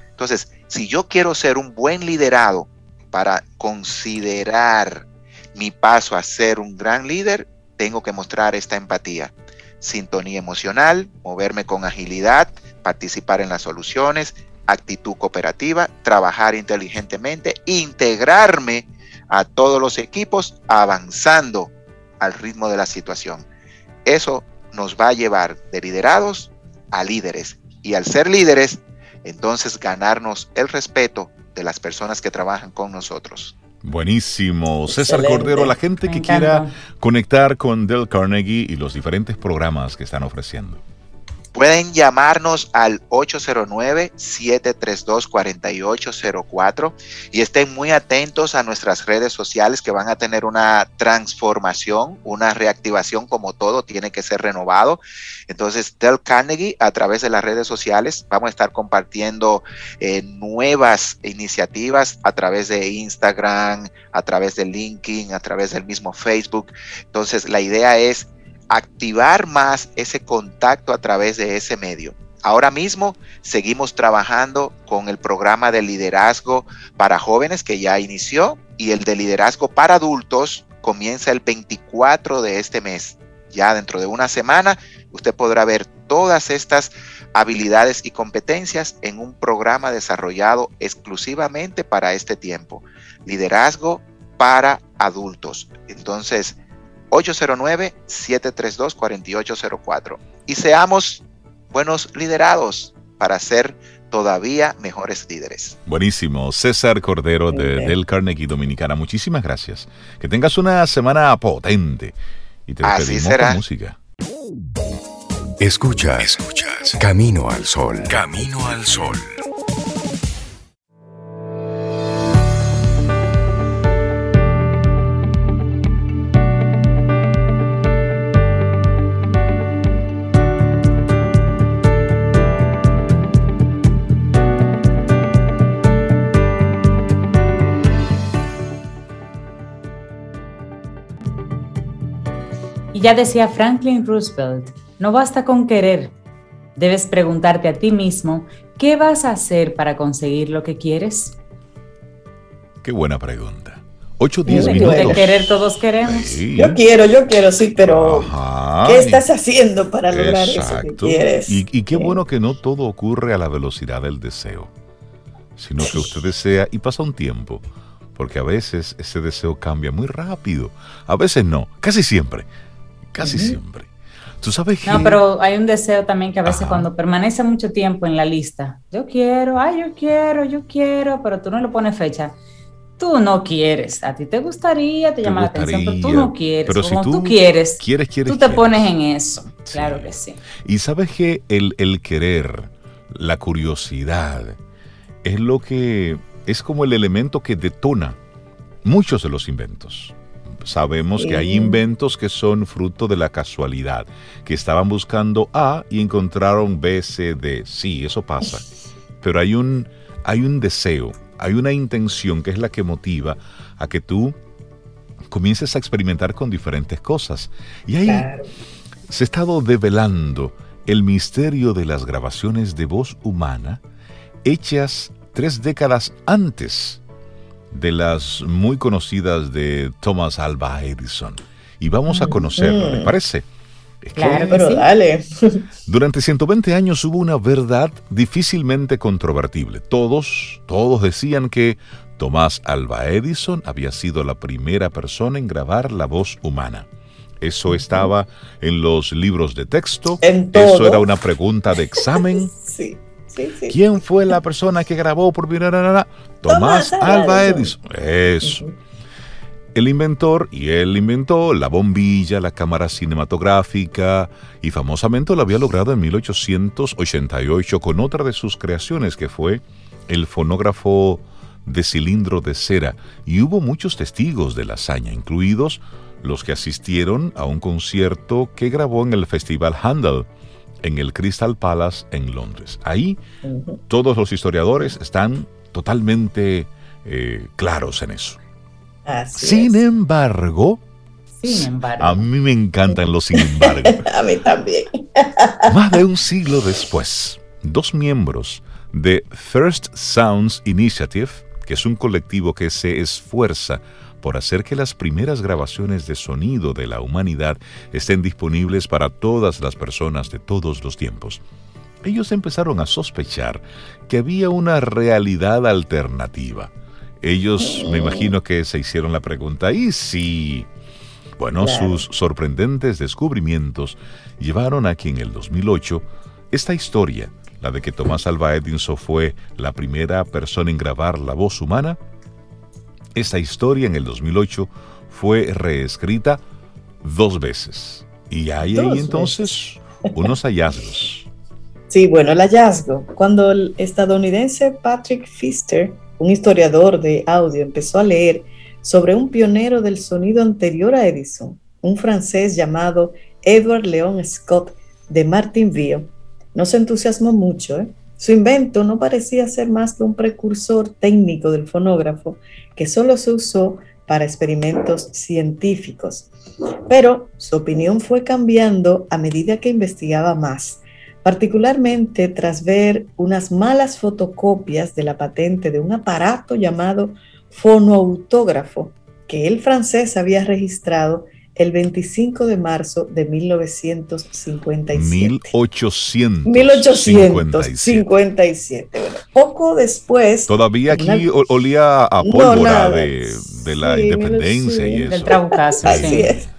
Entonces, si yo quiero ser un buen liderado para considerar mi paso a ser un gran líder, tengo que mostrar esta empatía. Sintonía emocional, moverme con agilidad, participar en las soluciones, actitud cooperativa, trabajar inteligentemente, integrarme a todos los equipos, avanzando al ritmo de la situación. Eso nos va a llevar de liderados a líderes. Y al ser líderes, entonces ganarnos el respeto de las personas que trabajan con nosotros. Buenísimo. César Excelente. Cordero, la gente Me que encanta. quiera conectar con Del Carnegie y los diferentes programas que están ofreciendo. Pueden llamarnos al 809-732-4804 y estén muy atentos a nuestras redes sociales que van a tener una transformación, una reactivación como todo, tiene que ser renovado. Entonces, Del Carnegie, a través de las redes sociales, vamos a estar compartiendo eh, nuevas iniciativas a través de Instagram, a través de LinkedIn, a través del mismo Facebook. Entonces, la idea es activar más ese contacto a través de ese medio. Ahora mismo seguimos trabajando con el programa de liderazgo para jóvenes que ya inició y el de liderazgo para adultos comienza el 24 de este mes. Ya dentro de una semana usted podrá ver todas estas habilidades y competencias en un programa desarrollado exclusivamente para este tiempo. Liderazgo para adultos. Entonces, 809-732-4804. Y seamos buenos liderados para ser todavía mejores líderes. Buenísimo. César Cordero de. Del Carnegie Dominicana, muchísimas gracias. Que tengas una semana potente. Y te Así será. con música. Escuchas, escuchas. Camino al sol. Camino al sol. Ya decía Franklin Roosevelt, no basta con querer, debes preguntarte a ti mismo, ¿qué vas a hacer para conseguir lo que quieres? Qué buena pregunta. 8 10 De De minutos. querer todos queremos. Sí. Yo quiero, yo quiero, sí, pero Ajá. ¿qué estás haciendo para lograr eso que Exacto. quieres? Y, y qué Sí. bueno que no todo ocurre a la velocidad del deseo, sino que usted desea y pasa un tiempo, porque a veces ese deseo cambia muy rápido, a veces no, casi siempre, casi siempre. Tú sabes que... No, pero hay un deseo también que a veces Ajá. cuando permanece mucho tiempo en la lista, yo quiero, ay, yo quiero, yo quiero, pero tú no le pones fecha. Tú no quieres, a ti te gustaría, te, Te llama la atención, pero tú no quieres. pero si tú tú quieres, quieres, quieres, tú te quieres. pones en eso. Sí. Claro que sí. Y sabes que el, el querer, la curiosidad, es lo que es como el elemento que detona muchos de los inventos. Sabemos que hay inventos que son fruto de la casualidad, que estaban buscando A y encontraron B, C, D. Sí, eso pasa. Pero hay un, hay un deseo, hay una intención que es la que motiva a que tú comiences a experimentar con diferentes cosas. Y ahí Claro. se ha estado develando el misterio de las grabaciones de voz humana hechas tres décadas antes de las muy conocidas de Thomas Alva Edison. Y vamos a conocerlo, ¿le Ujú. parece? Es que Claro. Pero sí. dale. (laughs) durante 120 años hubo una verdad difícilmente controvertible. Todos, todos decían que Tomás Alva Edison había sido la primera persona en grabar la voz humana. Eso estaba en los libros de texto. En Eso era una pregunta de examen. (laughs) Sí. ¿Quién fue la persona que grabó por Tomás, Tomás Alba Edison. Eso. El inventor, y él inventó la bombilla, la cámara cinematográfica, y famosamente lo había logrado en 1888 con otra de sus creaciones que fue el fonógrafo de cilindro de cera, y hubo muchos testigos de la hazaña, incluidos los que asistieron a un concierto que grabó en el Festival Handel en el Crystal Palace en Londres. Ahí todos los historiadores están totalmente eh, claros en eso sin embargo, a mí me encantan los sin embargo. (laughs) a mí también. (laughs) Más de un siglo después, dos miembros de First Sounds Initiative, que es un colectivo que se esfuerza por hacer que las primeras grabaciones de sonido de la humanidad estén disponibles para todas las personas de todos los tiempos. Ellos empezaron a sospechar que había una realidad alternativa ellos me imagino que se hicieron la pregunta, ¿y si? Bueno, sus sorprendentes descubrimientos llevaron a que en el 2008 esta historia, la de que Tomás Alva Edison fue la primera persona en grabar la voz humana, esta historia en el 2008 fue reescrita dos veces. Y hay ahí entonces unos hallazgos. (laughs) Sí, bueno, el hallazgo. Cuando el estadounidense Patrick Pfister un historiador de audio empezó a leer sobre un pionero del sonido anterior a Edison, un francés llamado Edward Leon Scott de Martinville. No se entusiasmó mucho. ¿eh? Su invento no parecía ser más que un precursor técnico del fonógrafo que solo se usó para experimentos científicos. Pero su opinión fue cambiando a medida que investigaba más particularmente tras ver unas malas fotocopias de la patente de un aparato llamado fonoautógrafo que el francés había registrado el 25 de marzo de 1957. 1857. 1857. poco después. Todavía aquí olía a pólvora de, la independencia y eso. Así es. (laughs)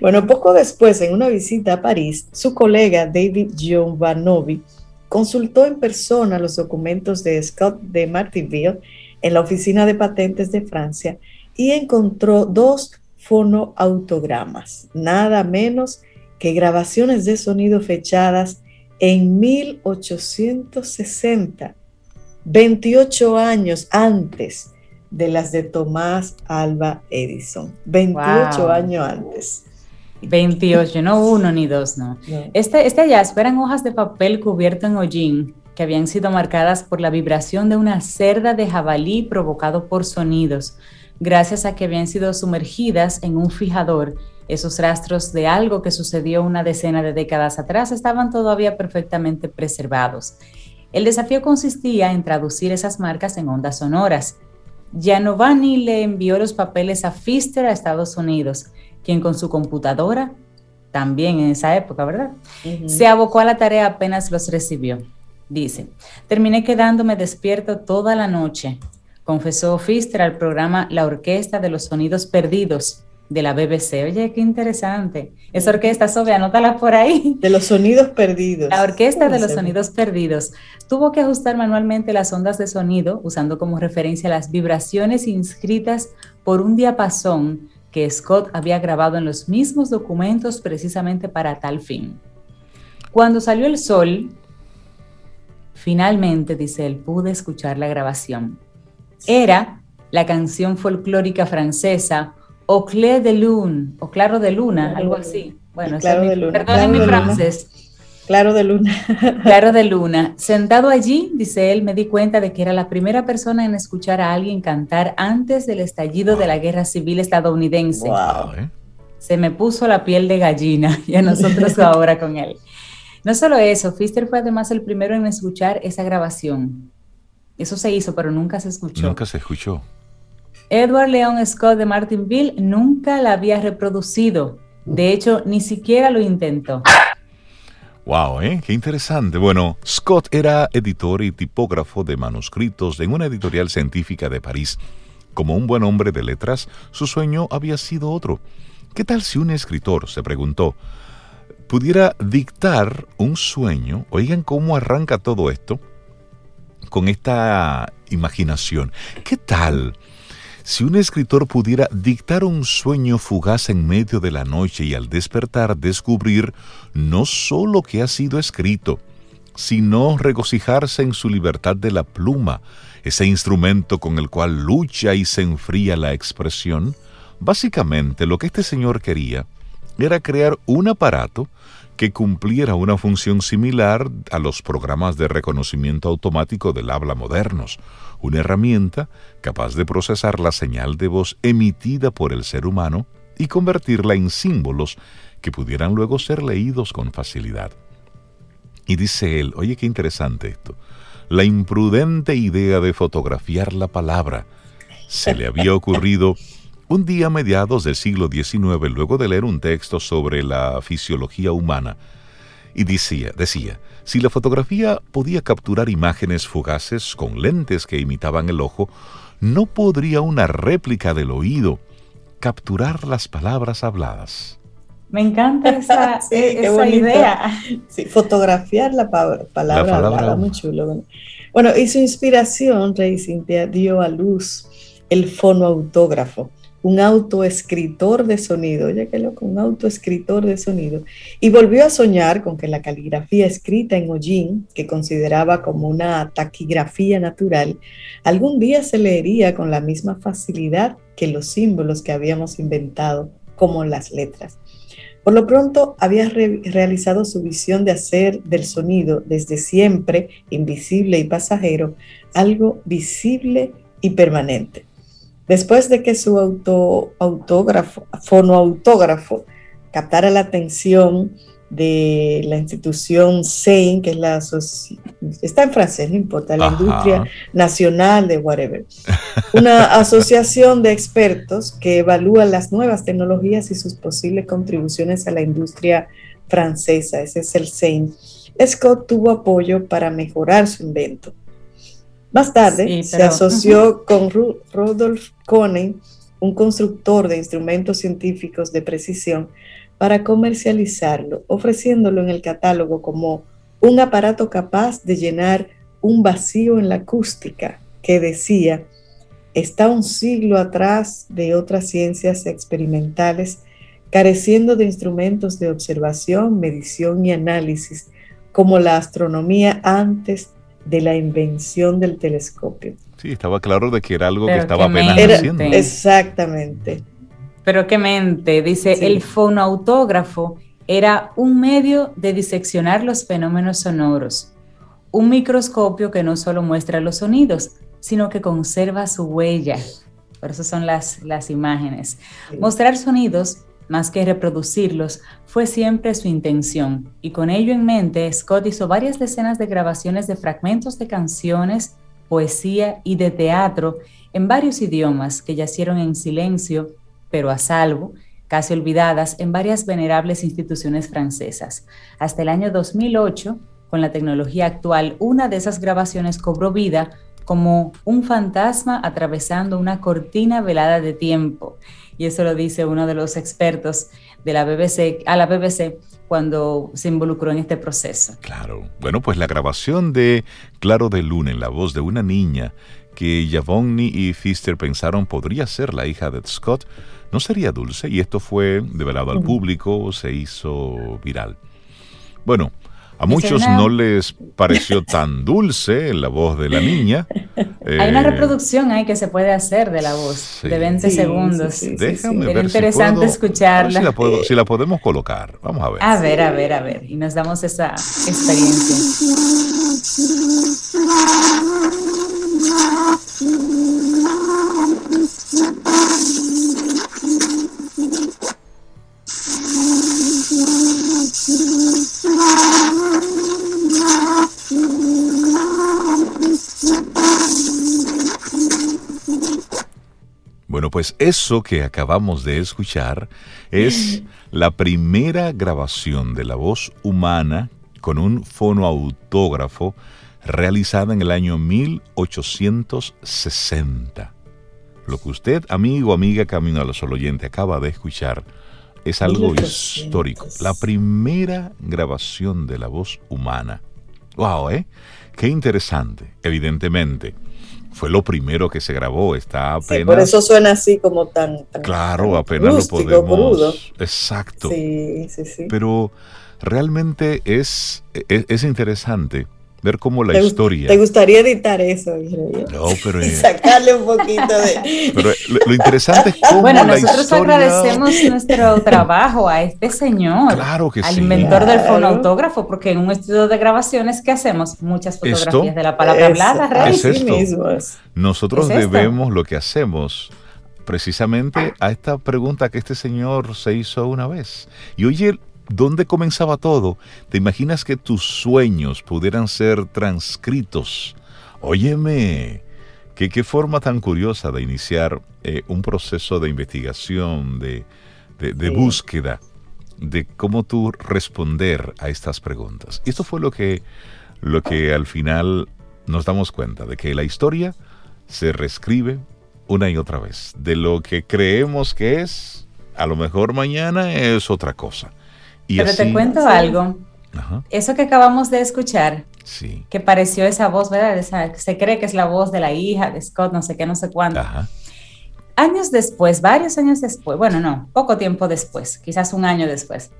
Bueno, poco después, en una visita a París, su colega David Giovanovi consultó en persona los documentos de Scott de Martinville en la Oficina de Patentes de Francia y encontró dos fonoautogramas, nada menos que grabaciones de sonido fechadas en 1860, 28 años antes de las de Tomás Alba Edison, 28 años antes. 28, no uno ni dos, no. Este, este hallazgo eran hojas de papel cubierto en hollín que habían sido marcadas por la vibración de una cerda de jabalí provocado por sonidos, gracias a que habían sido sumergidas en un fijador. Esos rastros de algo que sucedió una decena de décadas atrás estaban todavía perfectamente preservados. El desafío consistía en traducir esas marcas en ondas sonoras Giannovani le envió los papeles a Pfister a Estados Unidos, quien con su computadora, también en esa época, ¿verdad? Se abocó a la tarea apenas los recibió. Dice, terminé quedándome despierto toda la noche, confesó Pfister al programa La Orquesta de los Sonidos Perdidos, de la BBC. Oye, qué interesante. Esa orquesta, Sobe, anótala por ahí. De los sonidos perdidos. La orquesta de los sonidos perdidos tuvo que ajustar manualmente las ondas de sonido usando como referencia las vibraciones inscritas por un diapasón que Scott había grabado en los mismos documentos precisamente para tal fin. Cuando salió el sol, finalmente, dice él, pude escuchar la grabación. Era la canción folclórica francesa o Clair de Lune, o Claro de Luna, algo así. Bueno, claro de luna. perdón mi francés. Claro de luna. (laughs) claro de luna. Sentado allí, dice él, me di cuenta de que era la primera persona en escuchar a alguien cantar antes del estallido de la guerra civil estadounidense. Wow. Se me puso la piel de gallina (laughs) y a nosotros ahora con él. No solo eso, Fister fue además el primero en escuchar esa grabación. Eso se hizo, pero nunca se escuchó. Nunca se escuchó. Edward Leon Scott de Martinville nunca la había reproducido. De hecho, ni siquiera lo intentó. Wow, ¿eh? qué interesante. Bueno, Scott era editor y tipógrafo de manuscritos en una editorial científica de París. Como un buen hombre de letras, su sueño había sido otro. ¿Qué tal si un escritor, se preguntó, pudiera dictar un sueño? Oigan cómo arranca todo esto con esta imaginación. ¿Qué tal si un escritor pudiera dictar un sueño fugaz en medio de la noche y al despertar descubrir no sólo que ha sido escrito, sino regocijarse en su libertad de la pluma, ese instrumento con el cual lucha y se enfría la expresión? Básicamente lo que este señor quería era crear un aparato que cumpliera una función similar a los programas de reconocimiento automático del habla modernos, una herramienta capaz de procesar la señal de voz emitida por el ser humano y convertirla en símbolos que pudieran luego ser leídos con facilidad. Y dice él, oye qué interesante esto, la imprudente idea de fotografiar la palabra se le había ocurrido un día a mediados del siglo XIX, luego de leer un texto sobre la fisiología humana, y decía, decía, si la fotografía podía capturar imágenes fugaces con lentes que imitaban el ojo, ¿no podría una réplica del oído capturar las palabras habladas? Me encanta esa, (laughs) idea. Sí, fotografiar la palabra, hablada, muy chulo. Bueno. y su inspiración, Rey Cintia, dio a luz el fonoautógrafo un autoescritor de sonido, oye qué loco, un autoescritor de sonido, y volvió a soñar con que la caligrafía escrita en hollín, que consideraba como una taquigrafía natural, algún día se leería con la misma facilidad que los símbolos que habíamos inventado, como las letras. Por lo pronto, había realizado su visión de hacer del sonido, desde siempre invisible y pasajero, algo visible y permanente. Después de que su auto, autógrafo, fonoautógrafo captara la atención de la institución SEIN, que es la está en francés, no importa, la industria nacional de whatever, una (laughs) asociación de expertos que evalúa las nuevas tecnologías y sus posibles contribuciones a la industria francesa, ese es el SEIN. Scott tuvo apoyo para mejorar su invento. Más tarde se asoció con Rudolf Koenig, un constructor de instrumentos científicos de precisión, para comercializarlo, ofreciéndolo en el catálogo como un aparato capaz de llenar un vacío en la acústica que decía, está un siglo atrás de otras ciencias experimentales, careciendo de instrumentos de observación, medición y análisis, como la astronomía antes de la invención del telescopio. Sí, estaba claro de que era algo que estaba apenas haciendo. Exactamente. Pero qué mente, dice, el fonoautógrafo era un medio de diseccionar los fenómenos sonoros, un microscopio que no solo muestra los sonidos, sino que conserva su huella. Por eso son las, las imágenes. Mostrar sonidos más que reproducirlos, fue siempre su intención, y con ello en mente, Scott hizo varias decenas de grabaciones de fragmentos de canciones, poesía y de teatro en varios idiomas que yacieron en silencio, pero a salvo, casi olvidadas en varias venerables instituciones francesas. Hasta el año 2008, con la tecnología actual, una de esas grabaciones cobró vida como un fantasma atravesando una cortina velada de tiempo y eso lo dice uno de los expertos de la BBC, a la BBC cuando se involucró en este proceso. Claro. Bueno, pues la grabación de Claro de Luna en la voz de una niña que Yavonni y Fister pensaron podría ser la hija de Scott, no sería dulce y esto fue develado al público, se hizo viral. Bueno, a muchos no les pareció tan dulce la voz de la (laughs) niña. Hay una eh, reproducción ahí que se puede hacer de la voz, de 20 segundos. Déjame ver interesante escucharla. si la podemos colocar. Vamos a ver. A ver, a ver, a ver. Y nos damos esa experiencia. Eso que acabamos de escuchar es (laughs) la primera grabación de la voz humana con un fonoautógrafo realizada en el año 1860. Lo que usted, amigo, amiga, camino a los oyente, acaba de escuchar es algo histórico. La primera grabación de la voz humana. ¡Wow! ¿eh? qué interesante, evidentemente. Fue lo primero que se grabó, está apenas... por eso suena así como tan... claro, apenas lo podemos... Exacto. Sí, sí, sí. Pero realmente es, es, es interesante ver cómo la historia. ¿Te gustaría editar eso, No, pero. Y (laughs) sacarle un poquito de. (laughs) Pero lo, interesante es cómo bueno, nosotros agradecemos nuestro trabajo a este señor. Claro que al sí. inventor del fonautógrafo, porque en un estudio de grabaciones que hacemos muchas fotografías de la palabra hablada, Rey. Es esto. Nosotros debemos lo que hacemos precisamente a esta pregunta que este señor se hizo una vez. Y oye, ¿Dónde comenzaba todo? ¿Te imaginas que tus sueños pudieran ser transcritos? Óyeme, ¿qué, qué forma tan curiosa de iniciar eh, un proceso de investigación, de, búsqueda, de cómo tú responder a estas preguntas. Y esto fue lo que, lo que al final nos damos cuenta, de que la historia se reescribe una y otra vez. De lo que creemos que es, a lo mejor mañana es otra cosa. Pero te cuento algo. Eso que acabamos de escuchar, que pareció esa voz, ¿verdad? se cree que es la voz de la hija de Scott, no sé qué, no sé cuándo. Años después, varios años después, bueno, no, poco tiempo después, quizás un año después,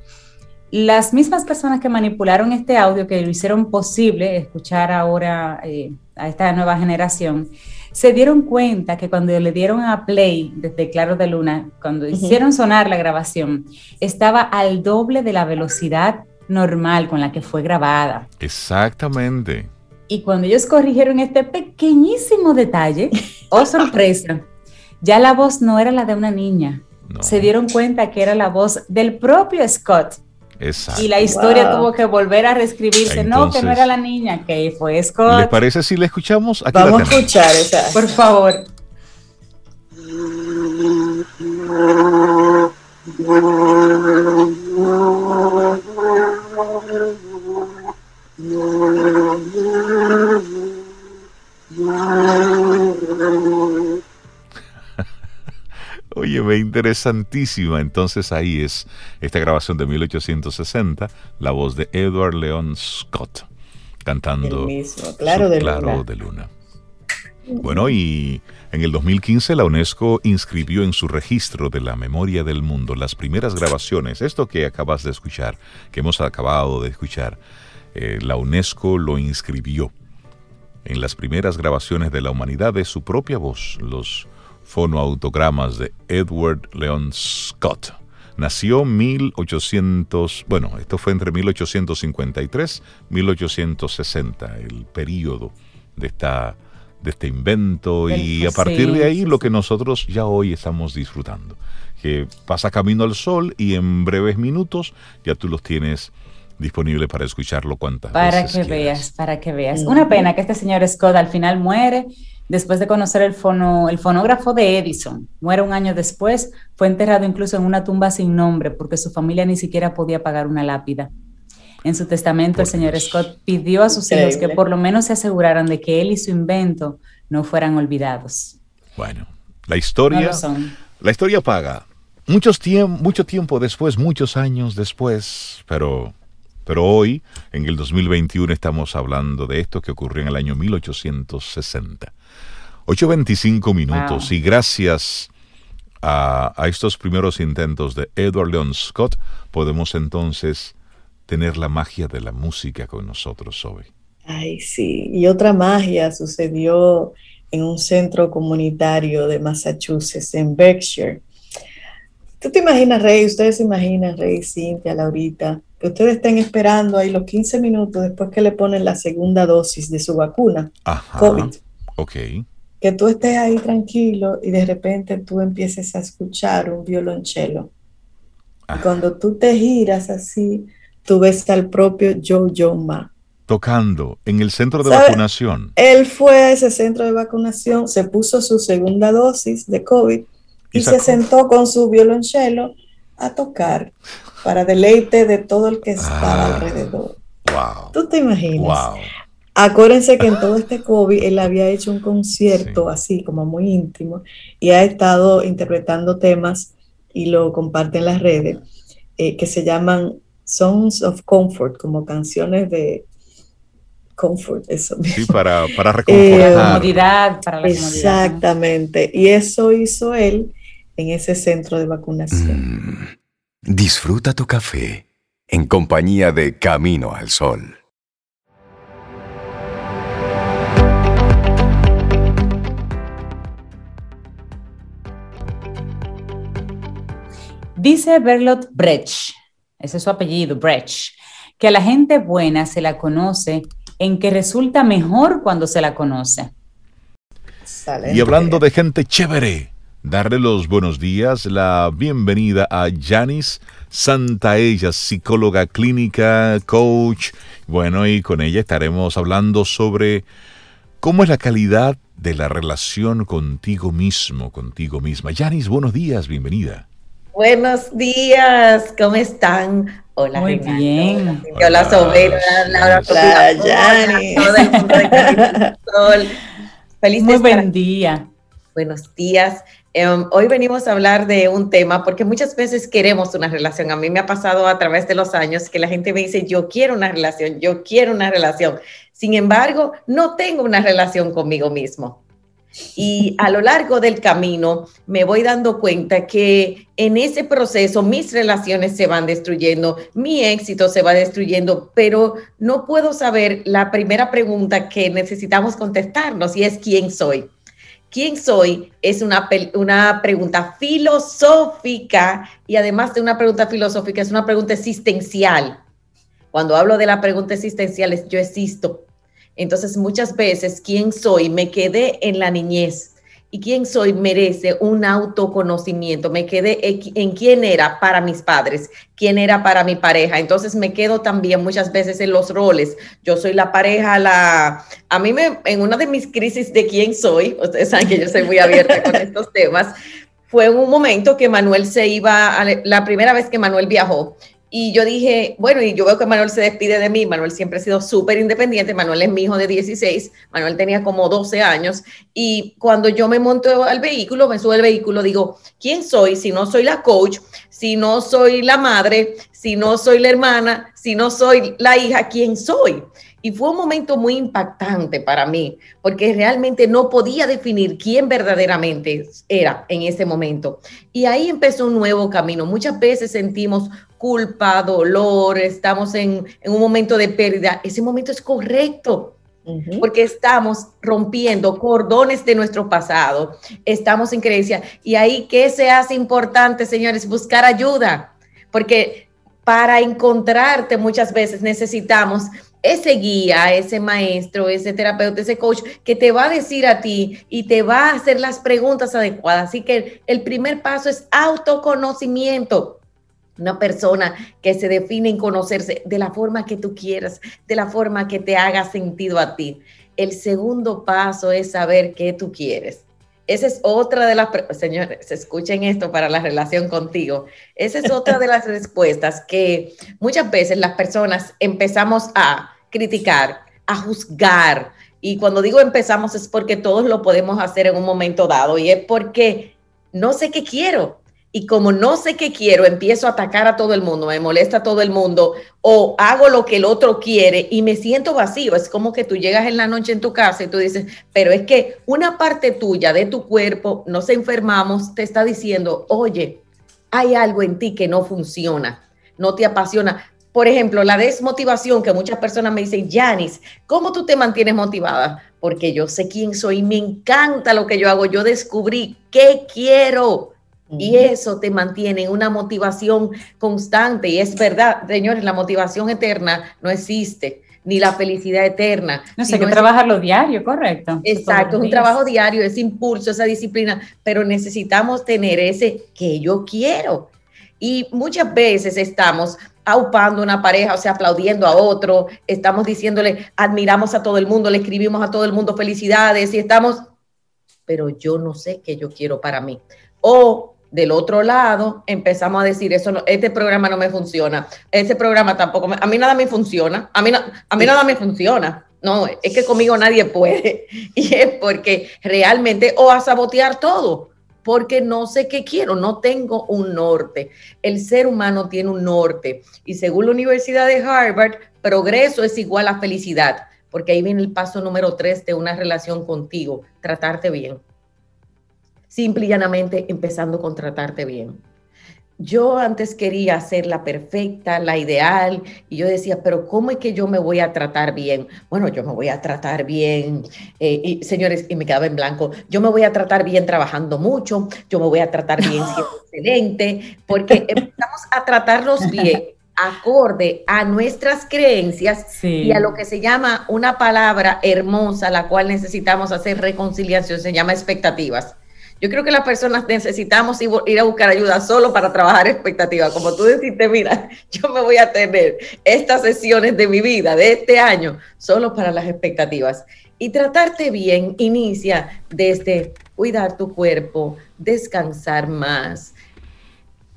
las mismas personas que manipularon este audio, que lo hicieron posible escuchar ahora eh, a esta nueva generación, se dieron cuenta que cuando le dieron a play desde Claro de Luna, cuando hicieron sonar la grabación, estaba al doble de la velocidad normal con la que fue grabada. Exactamente. Y cuando ellos corrigieron este pequeñísimo detalle, (laughs) oh sorpresa, ya la voz no era la de una niña. Se dieron cuenta que era la voz del propio Scott y la historia tuvo que volver a reescribirse. no, que no era la niña, que fue Scott. ¿Les parece si la escuchamos? Vamos a escuchar esa. Por favor. (laughs) Oye, ve interesantísima. Entonces ahí es esta grabación de 1860, la voz de Edward Leon Scott cantando claro, de, claro de Luna. Bueno, y en el 2015 la UNESCO inscribió en su registro de la memoria del mundo las primeras grabaciones, esto que acabas de escuchar, que hemos acabado de escuchar, eh, la UNESCO lo inscribió en las primeras grabaciones de la humanidad de su propia voz, los fonoautogramas de Edward Leon Scott. Nació 1800, bueno, esto fue entre 1853 y 1860, el periodo de, esta, de este invento y a partir de ahí lo que nosotros ya hoy estamos disfrutando, que pasa camino al sol y en breves minutos ya tú los tienes disponible para escucharlo cuantas para veces que veas, para que veas. Una pena que este señor Scott al final muere después de conocer el, fono, el fonógrafo de Edison. Muere un año después, fue enterrado incluso en una tumba sin nombre porque su familia ni siquiera podía pagar una lápida. En su testamento, el señor Scott pidió a sus hijos que por lo menos se aseguraran de que él y su invento no fueran olvidados. Bueno, la historia, la historia paga. Muchos mucho tiempo después, muchos años después, pero pero hoy, en el 2021, estamos hablando de esto que ocurrió en el año 1860. 8.25 minutos y gracias a, estos primeros intentos de Edward Leon Scott podemos entonces tener la magia de la música con nosotros hoy. Ay, sí, y otra magia sucedió en un centro comunitario de Massachusetts, en Berkshire. ¿Tú te imaginas, Rey? ¿Ustedes se imaginan, Rey, Cintia, Laurita, que ustedes estén esperando ahí los 15 minutos después que le ponen la segunda dosis de su vacuna Ajá, COVID? Ok que tú estés ahí tranquilo y de repente tú empieces a escuchar un violonchelo. Y cuando tú te giras así, tú ves al propio Joe Ma. Tocando en el centro de vacunación. Él fue a ese centro de vacunación, se puso su segunda dosis de COVID y, se sentó con su violonchelo a tocar para deleite de todo el que estaba ah, alrededor. Wow. ¿Tú te imaginas? Wow. Acuérdense que en todo este COVID él había hecho un concierto así como muy íntimo y ha estado interpretando temas y lo comparte en las redes eh, que se llaman Songs of Comfort, como canciones de comfort, eso Sí, para, para reconfortar. la comodidad, para la Exactamente. Y eso hizo él en ese centro de vacunación. Mm. disfruta tu café en compañía de Camino al Sol. Dice Bertolt Brecht, ese es su apellido, Brecht, que a la gente buena se la conoce en que resulta mejor cuando se la conoce. Y hablando de gente chévere, darle los buenos días, la bienvenida a Janis Santaella, psicóloga clínica, coach. Bueno, y con ella estaremos hablando sobre cómo es la calidad de la relación contigo mismo, contigo misma. Janis, buenos días, bienvenida. Buenos días, ¿cómo están? Hola, Muy bien. Hola, Sobera, Laura, Hola, todo el mundo de (laughs) Feliz Muy buen día. Buenos días. Em, hoy venimos a hablar de un tema porque muchas veces queremos una relación. A mí me ha pasado a través de los años que la gente me dice, yo quiero una relación, yo quiero una relación. Sin embargo, no tengo una relación conmigo mismo. Y a lo largo del camino me voy dando cuenta que en ese proceso mis relaciones se van destruyendo, mi éxito se va destruyendo, pero no puedo saber la primera pregunta que necesitamos contestarnos y es ¿quién soy? ¿Quién soy? Es una, una pregunta filosófica y además de una pregunta filosófica es una pregunta existencial. Cuando hablo de la pregunta existencial es yo existo, entonces, muchas veces, ¿quién soy? Me quedé en la niñez. Y quién soy merece un autoconocimiento. Me quedé en quién era para mis padres, quién era para mi pareja. Entonces me quedo también muchas veces en los roles. Yo soy la pareja, la... A mí me, en una de mis crisis de quién soy, (laughs) ustedes saben que yo soy muy abierta con (laughs) estos temas, fue un momento que Manuel se iba, la primera vez que Manuel viajó, y yo dije, bueno, y yo veo que Manuel se despide de mí. Manuel siempre ha sido súper independiente. Manuel es mi hijo de 16. Manuel tenía como 12 años. Y cuando yo me monto al vehículo, me subo al vehículo, digo, ¿quién soy si no soy la coach? Si no soy la madre, si no soy la hermana, si no soy la hija, ¿quién soy? Y fue un momento muy impactante para mí, porque realmente no podía definir quién verdaderamente era en ese momento. Y ahí empezó un nuevo camino. Muchas veces sentimos culpa, dolor, estamos en, un momento de pérdida. Ese momento es correcto, porque estamos rompiendo cordones de nuestro pasado, estamos en creencia. Y ahí, ¿qué se hace importante, señores? Buscar ayuda, porque para encontrarte muchas veces necesitamos ese guía, ese maestro, ese terapeuta, ese coach que te va a decir a ti y te va a hacer las preguntas adecuadas. Así que el primer paso es autoconocimiento. Una persona que se define en conocerse de la forma que tú quieras, de la forma que te haga sentido a ti. El segundo paso es saber qué tú quieres. Esa es otra de las, señores, escuchen esto para la relación contigo. Esa es otra de las (laughs) respuestas que muchas veces las personas empezamos a criticar, a juzgar. Y cuando digo empezamos es porque todos lo podemos hacer en un momento dado y es porque no sé qué quiero, y como no sé qué quiero, empiezo a atacar a todo el mundo, me molesta a todo el mundo o hago lo que el otro quiere y me siento vacío. Es como que tú llegas en la noche en tu casa y tú dices, pero es que una parte tuya de tu cuerpo, nos enfermamos, te está diciendo, oye, hay algo en ti que no funciona, no te apasiona. Por ejemplo, la desmotivación que muchas personas me dicen, Janis, ¿cómo tú te mantienes motivada? Porque yo sé quién soy, me encanta lo que yo hago, yo descubrí qué quiero y eso te mantiene en una motivación constante. Y es verdad, señores, la motivación eterna no existe, ni la felicidad eterna. No sé, que trabajarlo diario, correcto. Exacto, es un trabajo diario, ese impulso, esa disciplina, pero necesitamos tener ese que yo quiero. Y muchas veces estamos aupando una pareja, o sea, aplaudiendo a otro, estamos diciéndole, admiramos a todo el mundo, le escribimos a todo el mundo felicidades y estamos, pero yo no sé qué yo quiero para mí. O del otro lado empezamos a decir, eso no, este programa no me funciona, este programa tampoco, a mí nada me funciona, a mí, a mí nada me funciona. No, es que conmigo nadie puede. (laughs) Y es porque realmente, o a sabotear todo, porque no sé qué quiero, no tengo un norte. El ser humano tiene un norte. Y según la Universidad de Harvard, progreso es igual a felicidad. porque ahí viene el paso número tres de una relación contigo, tratarte bien. Simple y llanamente empezando con tratarte bien yo antes quería ser la perfecta, la ideal, y yo decía, pero ¿cómo es que yo me voy a tratar bien? Bueno, yo me voy a tratar bien, eh, y, señores, y me quedaba en blanco, yo me voy a tratar bien trabajando mucho, yo me voy a tratar bien (laughs) siendo excelente, porque empezamos a tratarnos bien acorde a nuestras creencias y a lo que se llama una palabra hermosa, la cual necesitamos hacer reconciliación, se llama expectativas. Yo creo que las personas necesitamos ir a buscar ayuda solo para trabajar expectativas. Como tú deciste, mira, (laughs) yo me voy a tener estas sesiones de mi vida, de este año, solo para las expectativas. Y tratarte bien inicia desde cuidar tu cuerpo, descansar más,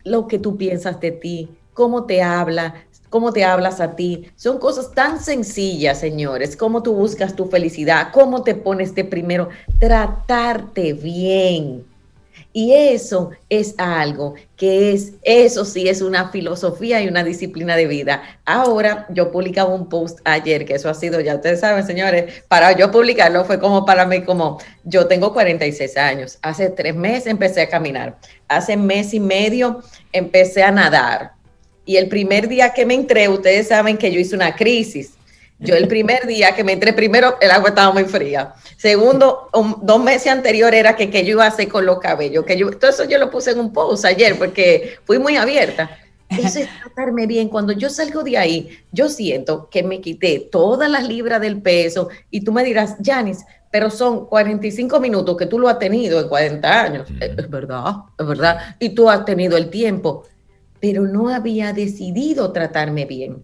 lo que tú piensas de ti, cómo te habla, cómo te hablas a ti. Son cosas tan sencillas, señores, cómo tú buscas tu felicidad, cómo te pones de primero, tratarte bien. Y eso es algo que es, eso sí es una filosofía y una disciplina de vida. Ahora yo publicaba un post ayer, que eso ha sido, ya ustedes saben, señores, para yo publicarlo fue como para mí, como yo tengo 46 años, hace tres meses empecé a caminar, hace mes y medio empecé a nadar, y el primer día que me entré, ustedes saben que yo hice una crisis. Yo el primer día que me entré, primero el agua estaba muy fría. Segundo, dos meses anterior era que, que yo iba a hacer con los cabellos. Que yo, todo eso yo lo puse en un post ayer porque fui muy abierta. Eso es (laughs) tratarme bien. Cuando yo salgo de ahí, yo siento que me quité todas las libras del peso y tú me dirás, Janis, pero son 45 minutos que tú lo has tenido en 40 años. Es verdad, es verdad. Y tú has tenido el tiempo pero no había decidido tratarme bien,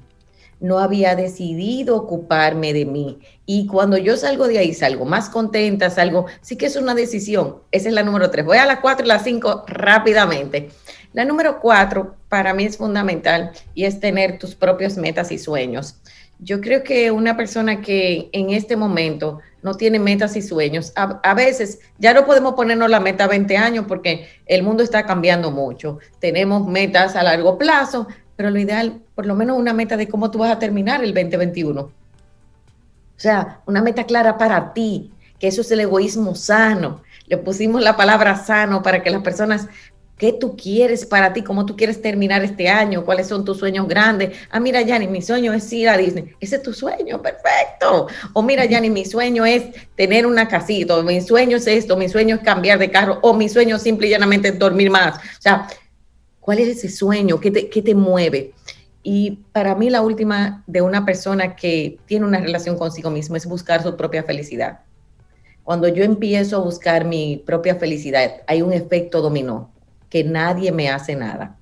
no había decidido ocuparme de mí. Y cuando yo salgo de ahí, salgo más contenta, salgo, sí que es una decisión. Esa es la número tres. Voy a las cuatro y las cinco rápidamente. La número cuatro para mí es fundamental y es tener tus propios metas y sueños. Yo creo que una persona que en este momento no tiene metas y sueños, a, veces ya no podemos ponernos la meta a 20 años porque el mundo está cambiando mucho. Tenemos metas a largo plazo, pero lo ideal, por lo menos una meta de cómo tú vas a terminar el 2021. O sea, una meta clara para ti, que eso es el egoísmo sano. Le pusimos la palabra sano para que las personas ¿Qué tú quieres para ti? ¿Cómo tú quieres terminar este año? ¿Cuáles son tus sueños grandes? Ah, mira, Yanni, mi sueño es ir a Disney. Ese es tu sueño, perfecto. O mira, Yanni, mi sueño es tener una casita. O mi sueño es esto. Mi sueño es cambiar de carro. O mi sueño simple y llanamente es dormir más. O sea, ¿cuál es ese sueño? ¿Qué te, qué te mueve? Y para mí la última de una persona que tiene una relación consigo mismo es buscar su propia felicidad. Cuando yo empiezo a buscar mi propia felicidad, hay un efecto dominó que nadie me hace nada.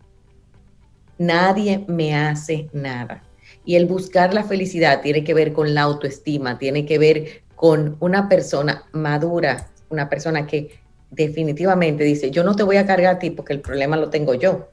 Nadie me hace nada. Y el buscar la felicidad tiene que ver con la autoestima, tiene que ver con una persona madura, una persona que definitivamente dice, yo no te voy a cargar a ti porque el problema lo tengo yo.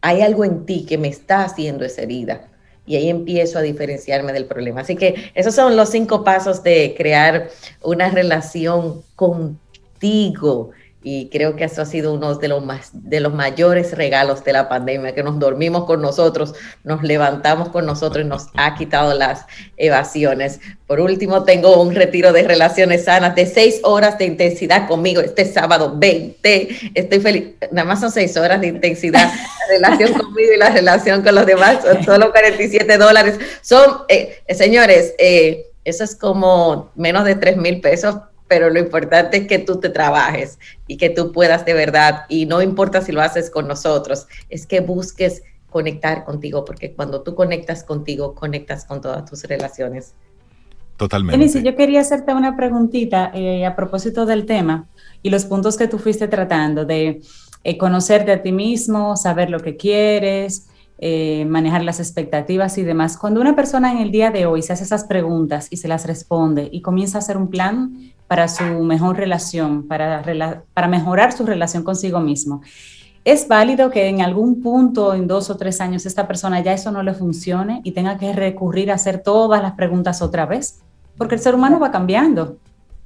Hay algo en ti que me está haciendo esa herida. Y ahí empiezo a diferenciarme del problema. Así que esos son los cinco pasos de crear una relación contigo y creo que eso ha sido uno de los, más, de los mayores regalos de la pandemia, que nos dormimos con nosotros, nos levantamos con nosotros y nos ha quitado las evasiones. Por último, tengo un retiro de relaciones sanas de seis horas de intensidad conmigo este sábado 20. Estoy feliz. Nada más son seis horas de intensidad. La relación (laughs) conmigo y la relación con los demás son solo 47 dólares. Son, eh, señores, eh, eso es como menos de 3 mil pesos pero lo importante es que tú te trabajes y que tú puedas de verdad, y no importa si lo haces con nosotros, es que busques conectar contigo, porque cuando tú conectas contigo, conectas con todas tus relaciones. Totalmente. si yo quería hacerte una preguntita eh, a propósito del tema y los puntos que tú fuiste tratando de eh, conocerte a ti mismo, saber lo que quieres, eh, manejar las expectativas y demás. Cuando una persona en el día de hoy se hace esas preguntas y se las responde y comienza a hacer un plan para su mejor relación, para, para mejorar su relación consigo mismo, ¿es válido que en algún punto, en dos o tres años, esta persona ya eso no le funcione y tenga que recurrir a hacer todas las preguntas otra vez? Porque el ser humano va cambiando.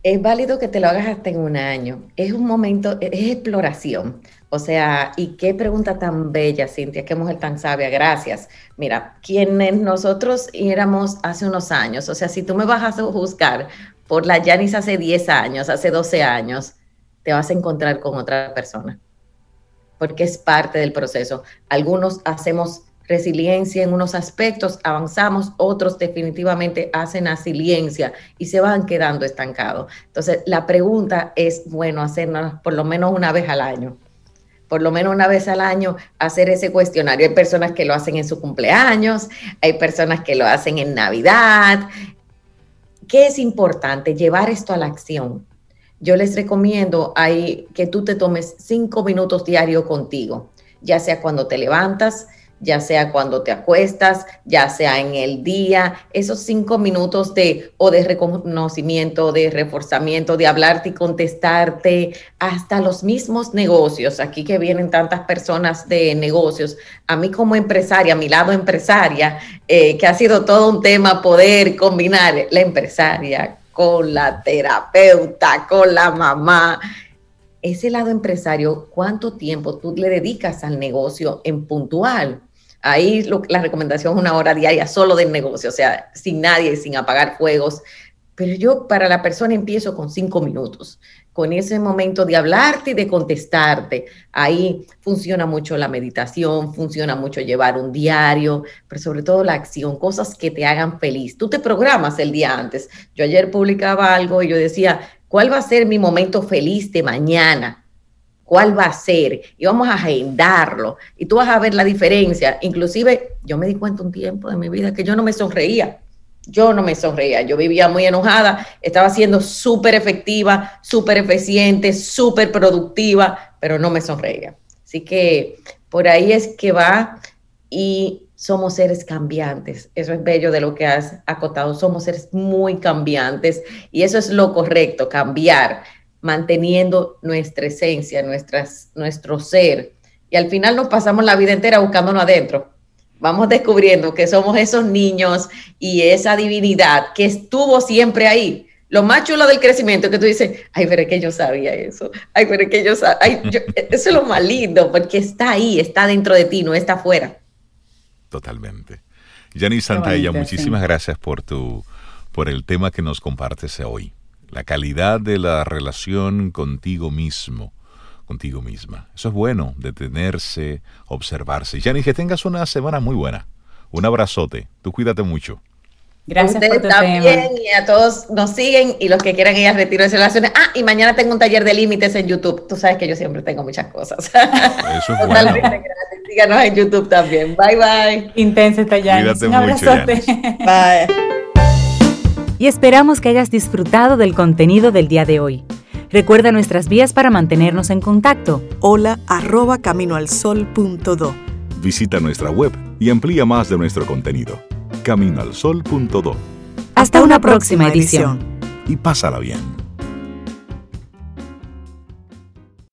Es válido que te lo hagas hasta en un año. Es un momento, es exploración. O sea, y qué pregunta tan bella, Cintia, qué mujer tan sabia, gracias. Mira, quienes nosotros éramos hace unos años, o sea, si tú me vas a juzgar por la Yanis hace 10 años, hace 12 años, te vas a encontrar con otra persona, porque es parte del proceso. Algunos hacemos resiliencia en unos aspectos, avanzamos, otros definitivamente hacen resiliencia y se van quedando estancados. Entonces, la pregunta es, bueno, hacernos por lo menos una vez al año, por lo menos una vez al año hacer ese cuestionario. Hay personas que lo hacen en su cumpleaños, hay personas que lo hacen en Navidad. ¿Qué es importante? Llevar esto a la acción. Yo les recomiendo ahí que tú te tomes cinco minutos diario contigo, ya sea cuando te levantas, ya sea cuando te acuestas, ya sea en el día, esos cinco minutos de o de reconocimiento, de reforzamiento, de hablarte y contestarte, hasta los mismos negocios, aquí que vienen tantas personas de negocios, a mí como empresaria, a mi lado empresaria, eh, que ha sido todo un tema poder combinar la empresaria con la terapeuta, con la mamá, ese lado empresario, ¿cuánto tiempo tú le dedicas al negocio en puntual? Ahí la recomendación es una hora diaria solo del negocio, o sea, sin nadie, sin apagar fuegos. Pero yo para la persona empiezo con cinco minutos, con ese momento de hablarte y de contestarte. Ahí funciona mucho la meditación, funciona mucho llevar un diario, pero sobre todo la acción, cosas que te hagan feliz. Tú te programas el día antes. Yo ayer publicaba algo y yo decía, ¿cuál va a ser mi momento feliz de mañana? Cuál va a ser y vamos a agendarlo y tú vas a ver la diferencia. Inclusive yo me di cuenta un tiempo de mi vida que yo no me sonreía. Yo no me sonreía, yo vivía muy enojada, estaba siendo súper efectiva, súper eficiente, súper productiva, pero no me sonreía. Así que por ahí es que va y somos seres cambiantes. Eso es bello de lo que has acotado. Somos seres muy cambiantes y eso es lo correcto, cambiar manteniendo nuestra esencia, nuestras, nuestro ser. Y al final nos pasamos la vida entera buscándonos adentro. Vamos descubriendo que somos esos niños y esa divinidad que estuvo siempre ahí. Lo más chulo del crecimiento es que tú dices, ay, pero es que yo sabía eso, ay, pero es que yo sabía, (laughs) eso es lo más lindo, porque está ahí, está dentro de ti, no está afuera. Totalmente. Yanis Santaella, muchísimas gracias por, tu, por el tema que nos compartes hoy la calidad de la relación contigo mismo, contigo misma. Eso es bueno, detenerse, observarse. Yani, que tengas una semana muy buena. Un abrazote. Tú cuídate mucho. Gracias por tu también y a todos nos siguen y los que quieran ir al retiro de relaciones. Ah, y mañana tengo un taller de límites en YouTube. Tú sabes que yo siempre tengo muchas cosas. Eso es bueno. Síganos en YouTube también. Bye bye. Intensa esta Cuídate un abrazote. (laughs) Bye y esperamos que hayas disfrutado del contenido del día de hoy. Recuerda nuestras vías para mantenernos en contacto. Hola arroba caminoalsol.do. Visita nuestra web y amplía más de nuestro contenido. Caminoalsol.do. Hasta, una, próxima, edición. Y pásala bien.